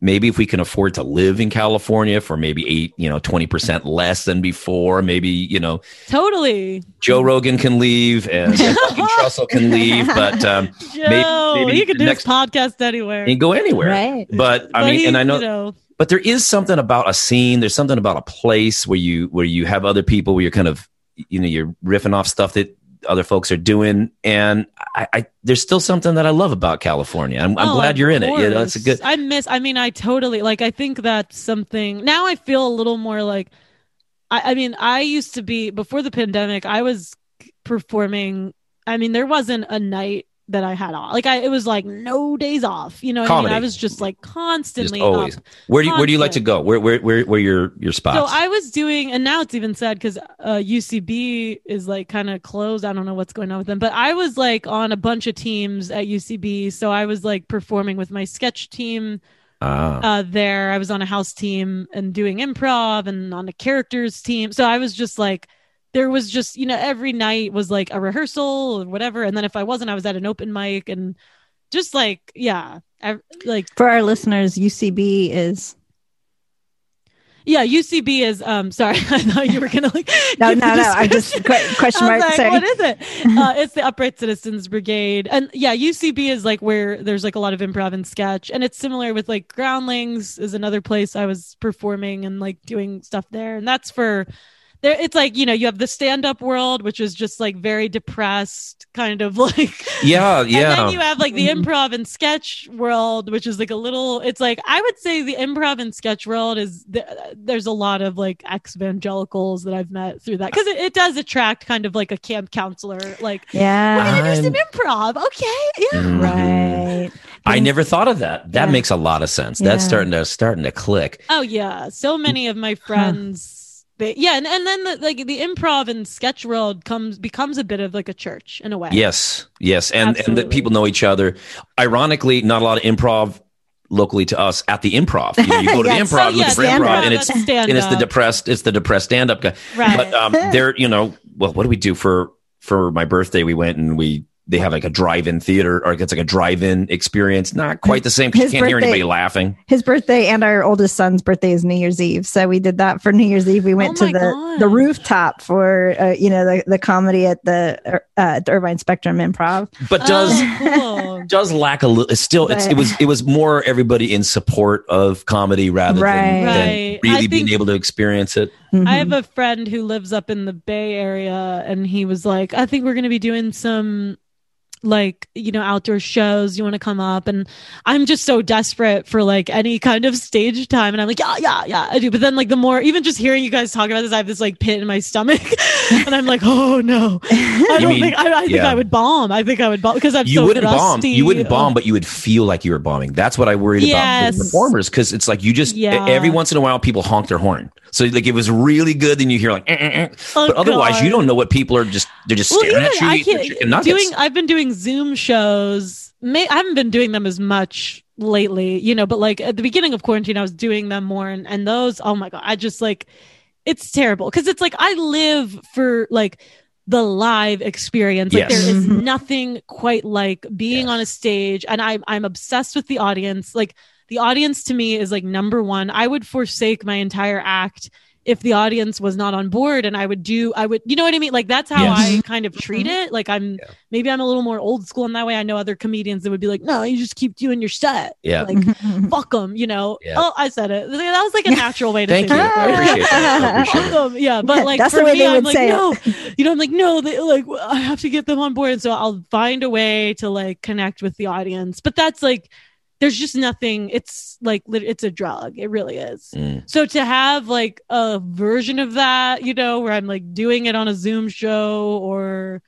Maybe if we can afford to live in California for maybe eight, you know, twenty percent less than before. Maybe you know, totally. Joe Rogan can leave and <laughs> fucking Trussell can leave, but um, Joe, maybe he could the do next- his podcast anywhere. he can go anywhere. Right. But I But mean, he- and I know you know but there is something about a scene there's something about a place where you where you have other people where you're kind of you know you're riffing off stuff that other folks are doing and i, I there's still something that i love about california i'm, I'm Oh, glad you're in it you know it's a good I miss. I mean, I totally like. I think that's something. Now I feel a little more like. I, I mean, I used to be before the pandemic. I was performing. I mean, there wasn't a night that I had off. Like I, it was like no days off. You know, what I mean, I was just like just constantly always up. where do you where do you like to go where where where, where your your spots So I was doing, and now it's even sad because uh, UCB is like kind of closed. I don't know what's going on with them, but I was like on a bunch of teams at UCB. So I was like performing with my sketch team ah, uh, there. I was on a house team and doing improv and on a characters team. So I was just like, there was just, you know, every night was like a rehearsal or whatever. And then if I wasn't, I was at an open mic and just like, yeah, I, like, For our listeners, UCB is yeah, UCB is, um, sorry, <laughs> I thought you were going to like, <laughs> no, no, no. I just question mark. like, sorry. what is it? <laughs> Uh, it's the Upright Citizens Brigade, and yeah, UCB is like where there's like a lot of improv and sketch, and it's similar with like Groundlings is another place I was performing and like doing stuff there, and that's for there it's like you know you have the stand-up world which is just like very depressed kind of <laughs> like Yeah, and yeah. then you have like the Mhm. improv and sketch world which is like a little it's like i would say the improv and sketch world is th- there's a lot of like ex-evangelicals that i've met through that because it, it does attract kind of like a camp counselor like we're Yeah. gonna do some improv okay yeah Mhm. Right. I never thought of that. That Yeah. makes a lot of sense. That's starting to starting to click. Oh yeah, so many of my friends. They, yeah, and, and then the, like the improv and sketch world comes becomes a bit of like a church in a way. Yes, yes, and and that people know each other. Ironically, not a lot of improv locally to us at the improv. You, know, you go to <laughs> the improv, Oh, look yes, for stand improv, up. and it's and it's the depressed. It's the depressed stand up guy. Right. But um, they're you know, well, what do we do for for my birthday? We went and we. They have like a drive-in theater, or it's like a drive-in experience. Not quite the same because You can't hear anybody laughing. His birthday and our oldest son's birthday is New Year's Eve, so we did that for New Year's Eve. We went Oh to the God. the rooftop for uh, you know the, the comedy at the uh, the Irvine Spectrum Improv. But does Oh, cool. does lack a little. It's still. It's, it was. It was more everybody in support of comedy rather Right. than, than Right. really I being able to experience it. Mhm. I have a friend who lives up in the Bay Area, and he was like, "I think we're going to be doing some." Like you know outdoor shows you want to come up and i'm just so desperate for like any kind of stage time and i'm like yeah yeah yeah i do but then like the more even just hearing you guys talk about this i have this like pit in my stomach <laughs> and i'm like oh no <laughs> i don't mean- think i, I think yeah. i would bomb i think i would bomb because i'm you so wouldn't bomb. You wouldn't bomb, but you would feel like you were bombing. That's what I worried about Yes. with performers because it's like you just Yeah. every once in a while people honk their horn. So like it was really good, then you hear like, eh, eh, eh. Oh, but otherwise God. you don't know what people are just they're just well, staring even at you. I doing, I've been doing Zoom shows. May, I haven't been doing them as much lately, you know. But like at the beginning of quarantine, I was doing them more, and and those. Oh my god, I just like it's terrible because it's like I live for like the live experience. Like Yes. there is nothing quite like being Yes. on a stage, and I'm I'm obsessed with the audience. Like the audience to me is like number one. I would forsake my entire act if the audience was not on board and I would do I would you know what I mean like that's how Yes. I mm-hmm. kind of treat mm-hmm. it like I'm Yeah. maybe I'm a little more old school in that way I know other comedians that would be like no you just keep doing your set Yeah. like mm-hmm. fuck them you know Yeah. oh I said it that was like a natural way to Thank say you. that. I appreciate that. I <laughs> appreciate Fuck yeah but like That's for the way me they I'm would like it. no you know I'm like no they like I have to get them on board so I'll find a way to like connect with the audience but that's like there's just nothing it's like it's a drug it really is Mm. so to have like a version of that, you know, where I'm like doing it on a Zoom show or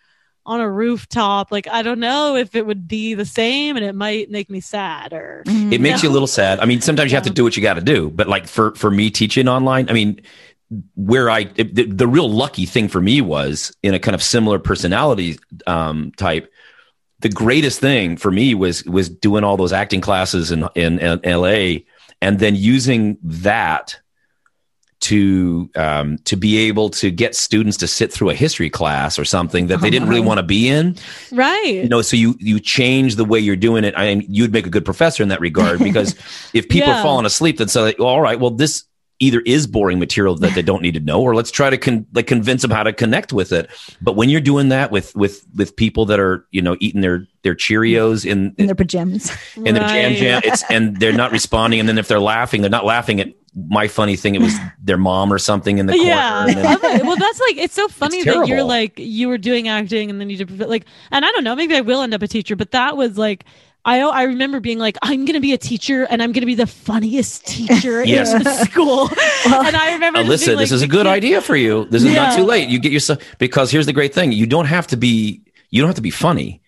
on a rooftop, like I don't know if it would be the same and it might make me sad or It makes you a little sad. I mean, sometimes you have to do what you got to do. But like for for me teaching online, I mean, where I the, the real lucky thing for me was in a kind of similar personality um, type. The greatest thing for me was was doing all those acting classes in in, in L.A. and then using that to um, to be able to get students to sit through a history class or something that they didn't really want to be in right. you know so you you change the way you're doing it i mean you'd make a good professor in that regard because <laughs> if people Yeah. are falling asleep then say well, all right well this either is boring material that they don't need to know or let's try to con- like convince them how to connect with it but when you're doing that with with with people that are you know eating their their cheerios in in their pajamas. in their jam Right. jam it's and they're not responding and then if they're laughing they're not laughing at my funny thing it was their mom or something in the corner yeah. then- well, that's like it's so funny that you're like you were doing acting and then you did like, and I don't know, maybe I will end up a teacher, but that was like. I I remember being like, I'm gonna be a teacher and I'm gonna be the funniest teacher <laughs> Yes. in the school. <laughs> and I remember Alyssa, being this is a good idea for you. This is not too late. You get yourself because here's the great thing: you don't have to be you don't have to be funny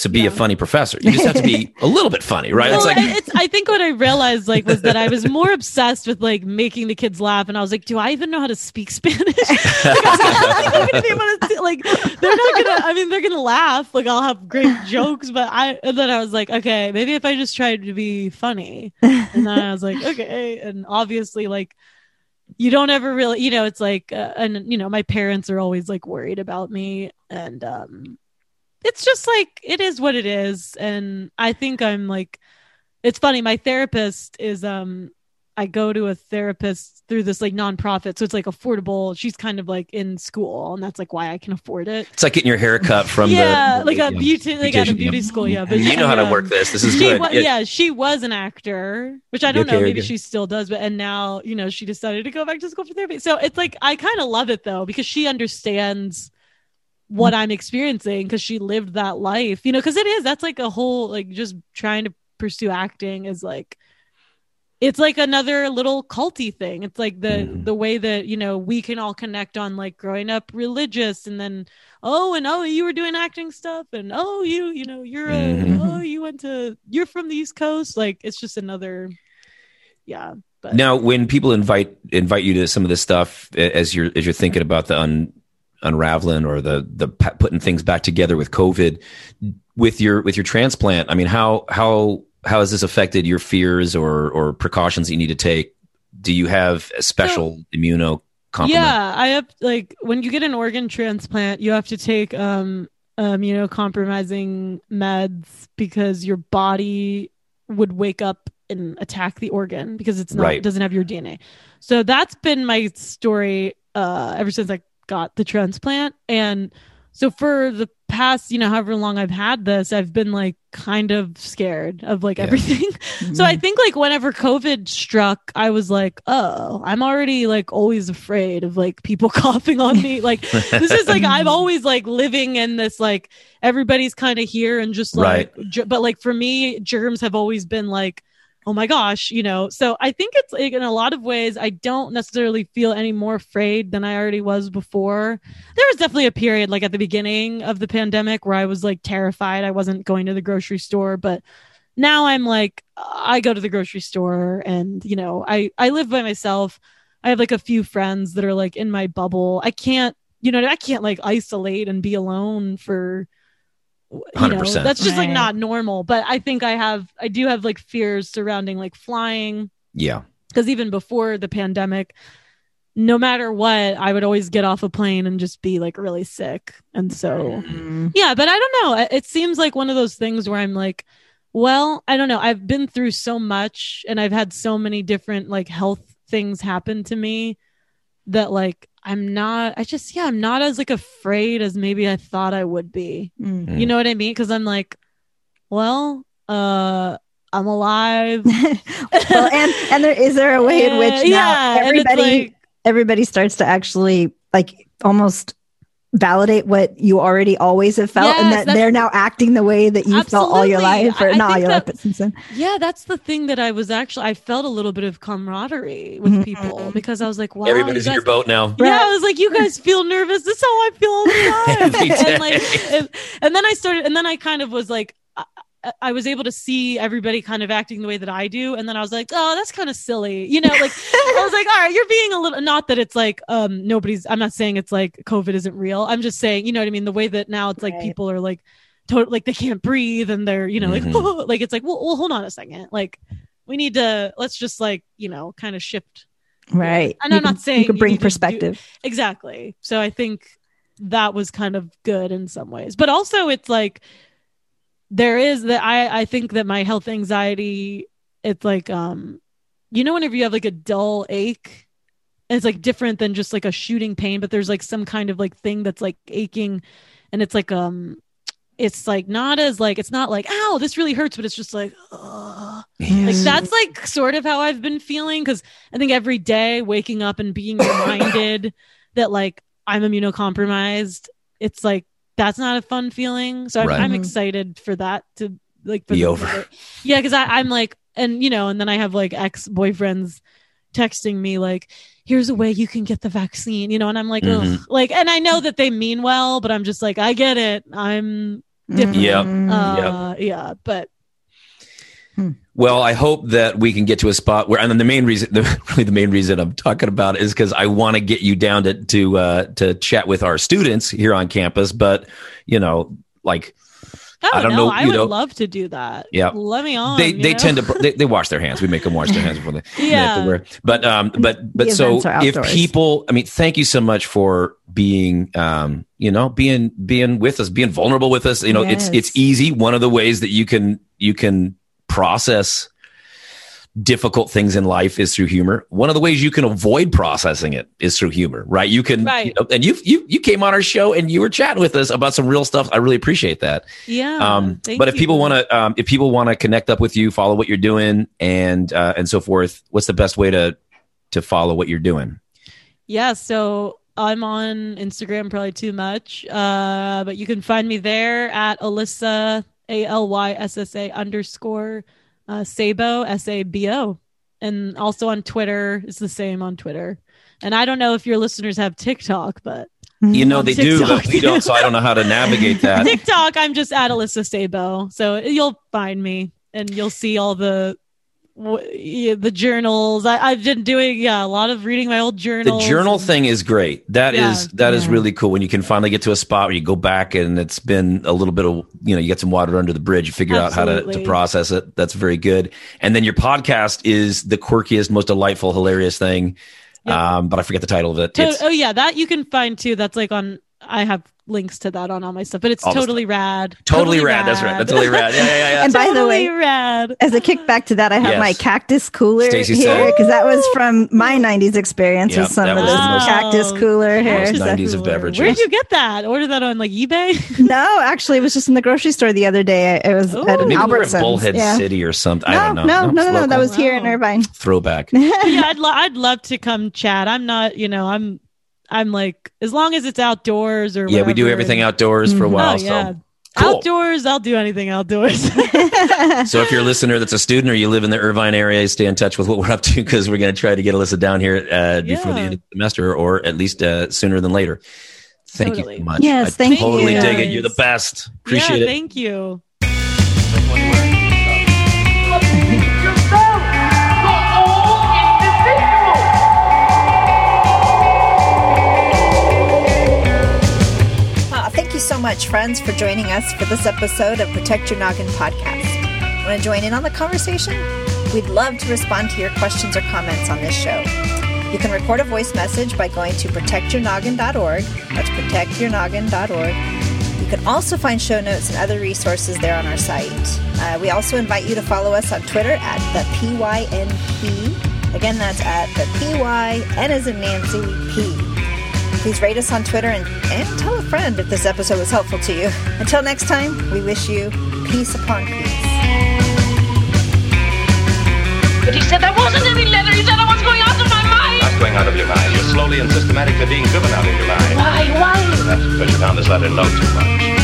to be a funny professor. You just have to be a little bit funny, right? Well, it's like I- it's, I think what I realized like was that I was more obsessed with like making the kids laugh, and I was like, do I even know how to speak Spanish? <laughs> like, I was like, I don't think I'm gonna be able to- like, they're not gonna. I mean, they're gonna laugh. Like, I'll have great jokes, but I. And then I was like, okay, maybe if I just tried to be funny, and then I was like, okay, and obviously, like. You don't ever really, you know, it's like, uh, and you know, my parents are always like worried about me, and um, it's just like it is what it is and i think i'm like it's funny my therapist is um I go to a therapist through this like nonprofit, so it's like affordable. She's kind of like in school, and that's like why I can afford it. It's like getting your hair cut from yeah, the like a beauty, like at a beauty school. Yeah, but You know how to um, work this. This is she good. wa- Yeah. yeah, she was an actor, which I don't Okay, know. Maybe she still does, but and now you know she decided to go back to school for therapy. So it's like I kind of love it though because she understands what I'm experiencing because she lived that life. You know, because it is that's like a whole like just trying to pursue acting is like it's like another little culty thing. It's like the Mhm. the way that you know we can all connect on like growing up religious and then oh and oh you were doing acting stuff and oh you you know you're a, Mhm. oh you went to you're from the East Coast like it's just another yeah but Now, when people invite invite you to some of this stuff, as you're as you're thinking about the un, unraveling or the the putting things back together with COVID, with your with your transplant, I mean, how how how has this affected your fears or or precautions that you need to take? Do you have a special immuno? Yeah, I have like when you get an organ transplant, you have to take um immunocompromising meds because your body would wake up and attack the organ because it's not Right. it doesn't have your DNA. So that's been my story uh ever since I got the transplant and so for the past, you know, however long I've had this, I've been like kind of scared of like Yeah. everything. <laughs> So I mm-hmm. think like whenever COVID struck, I was like, oh, I'm already like always afraid of like people <laughs> coughing on me. Like this is like I'm <laughs> always like living in this like everybody's kind of here and just like, ge- but like for me, germs have always been like. Oh my gosh, you know. So I think it's like in a lot of ways I don't necessarily feel any more afraid than I already was before. There was definitely a period like at the beginning of the pandemic where I was like terrified. I wasn't going to the grocery store, but now I'm like I go to the grocery store and you know I I live by myself. I have like a few friends that are like in my bubble. I can't you know I can't like isolate and be alone for you know 100%. that's just like not normal. But I think I have I do have like fears surrounding like flying Yeah. because even before the pandemic no matter what i would always get off a plane and just be like really sick and so Mm. yeah but i don't know It- it seems like one of those things where i'm like well i don't know i've been through so much and i've had so many different like health things happen to me that like i'm not i just yeah i'm not as like afraid as maybe i thought i would be. Mm. you know what i mean? Because i'm like well uh i'm alive. <laughs> Well, and and there is there a way in which <laughs> now yeah, everybody like- everybody starts to actually like almost validate what you already always have felt and that they're now acting the way that you felt all your life or I- I not all think your life but since then Yeah, that's the thing that I was actually I felt a little bit of camaraderie with Mhm. people because I was like, wow, Everybody's you in your boat now. yeah, Right. I was like, you guys feel nervous. This is how I feel all the <laughs> time. And like, and, and then I started, and then I kind of was like, I, I- I was able to see everybody kind of acting the way that I do, and then I was like, oh, that's kind of silly, you know. Like, I was like, all right, you're being a little. Not that it's like, um, nobody's. I'm not saying it's like COVID isn't real. I'm just saying, you know what I mean. The way that now it's like Right. people are like, total like they can't breathe and they're you know Mhm. like <laughs> like it's like well, well hold on a second like we need to let's just like you know kind of shift right And You I'm not saying you can bring need to do- perspective exactly so i think that was kind of good in some ways but also it's like there is that i i think that my health anxiety it's like um you know whenever you have like a dull ache and it's like different than just like a shooting pain but there's like some kind of like thing that's like aching and it's like um it's like not as like it's not like ow this really hurts but it's just like ugh. like that's like sort of how i've been feeling because i think every day waking up and being reminded <coughs> that like i'm immunocompromised it's like that's not a fun feeling so i'm, Right. I'm Mhm. excited for that to like for Be the- over. <laughs> yeah because i'm like and you know and then i have like ex-boyfriends texting me like here's a way you can get the vaccine you know and i'm like Mhm. Ugh. like and i know that they mean well but i'm just like i get it i'm different Yep. Mm. uh yeah but Well, I hope that we can get to a spot where, and then the main reason, the, <laughs> really the main reason I'm talking about is because I want to get you down to to uh, to chat with our students here on campus. But you know, like I don't, I don't know. know, I would know- love to do that. Yeah. Let me on. they they know? tend to they, they wash their hands. We make them wash their hands before they, they have to Yeah. wear. But um, but but The so if people, I mean, thank you so much for being um, you know, being being with us, being vulnerable with us. You know, it's it's easy. One of the ways that you can you can process difficult things in life is through humor. One of the ways you can avoid processing it is through humor, right? You can, Right. you know, and you you you came on our show and you were chatting with us about some real stuff. I really appreciate that. Yeah. Um, but if you. people want to, um, if people want to connect up with you, follow what you're doing, and uh, and so forth, what's the best way to to follow what you're doing? Yeah, so I'm on Instagram probably too much. Uh, but you can find me there at Alyssa A L Y S S A underscore uh Sabo S A B O. And also on Twitter. It's the same on Twitter. And I don't know if your listeners have TikTok, but You know they do, but we don't. So I don't know how to navigate <laughs> that. TikTok, I'm just at Alyssa Sabo. So you'll find me and you'll see all the the journals. I, I've been doing yeah a lot of reading my old journals. The journal and- thing is great. That is Yeah, that is yeah. really cool when you can finally get to a spot where you go back and it's been a little bit of you know you get some water under the bridge. You figure out how to, to process it. That's very good. And then your podcast is the quirkiest, most delightful, hilarious thing. Yep. Um, but I forget the title of it. It's- oh yeah, that you can find too. That's like on. I have links to that on all my stuff, but it's All totally rad. totally, rad. That's right. That's totally rad. Yeah, yeah, yeah. yeah. <laughs> And by the way, rad. as a kickback to that, I have Yes. my cactus cooler Stacey here because that was from my '90s experience Yep, with some of was this the cactus cooler here. Most So- 90s of beverages. Where'd you get that? Order that on like eBay? <laughs> no, actually, it was just in the grocery store the other day. It was Ooh. at an Maybe we were at Bullhead yeah. City or something. No, I don't know. no, no, no, no. Local? That was here in Irvine. throwback. <laughs> yeah, I'd lo- I'd love to come chat. I'm not, you know, I'm I'm like as long as it's outdoors or Yeah, we do everything outdoors for a Mhm. while. Oh yeah. So Cool. Outdoors, I'll do anything outdoors. <laughs> So if you're a listener that's a student or you live in the Irvine area, stay in touch with what we're up to because we're going to try to get Alyssa down here uh, before the end of the semester or at least uh, sooner than later. Thank you Totally. so much. Yes, I thank totally you. dig it. You're the best. Appreciate yeah, it. thank you. So much, friends, for joining us for this episode of Protect Your Noggin podcast. Want to join in on the conversation? We'd love to respond to your questions or comments on this show. You can record a voice message by going to protectyournoggin.org. That's protectyournoggin.org. You can also find show notes and other resources there on our site. Uh, we also invite you to follow us on Twitter at the PYNP. Again, that's at the PY, N as in Nancy, P. Please rate us on Twitter and, and tell a friend if this episode was helpful to you. Until next time, we wish you peace upon peace. But he said there wasn't any leather. He said I was going out of my mind. Not going out of your mind. You're slowly and systematically being driven out of your mind. Why? Why? That's because you found this letter low too much.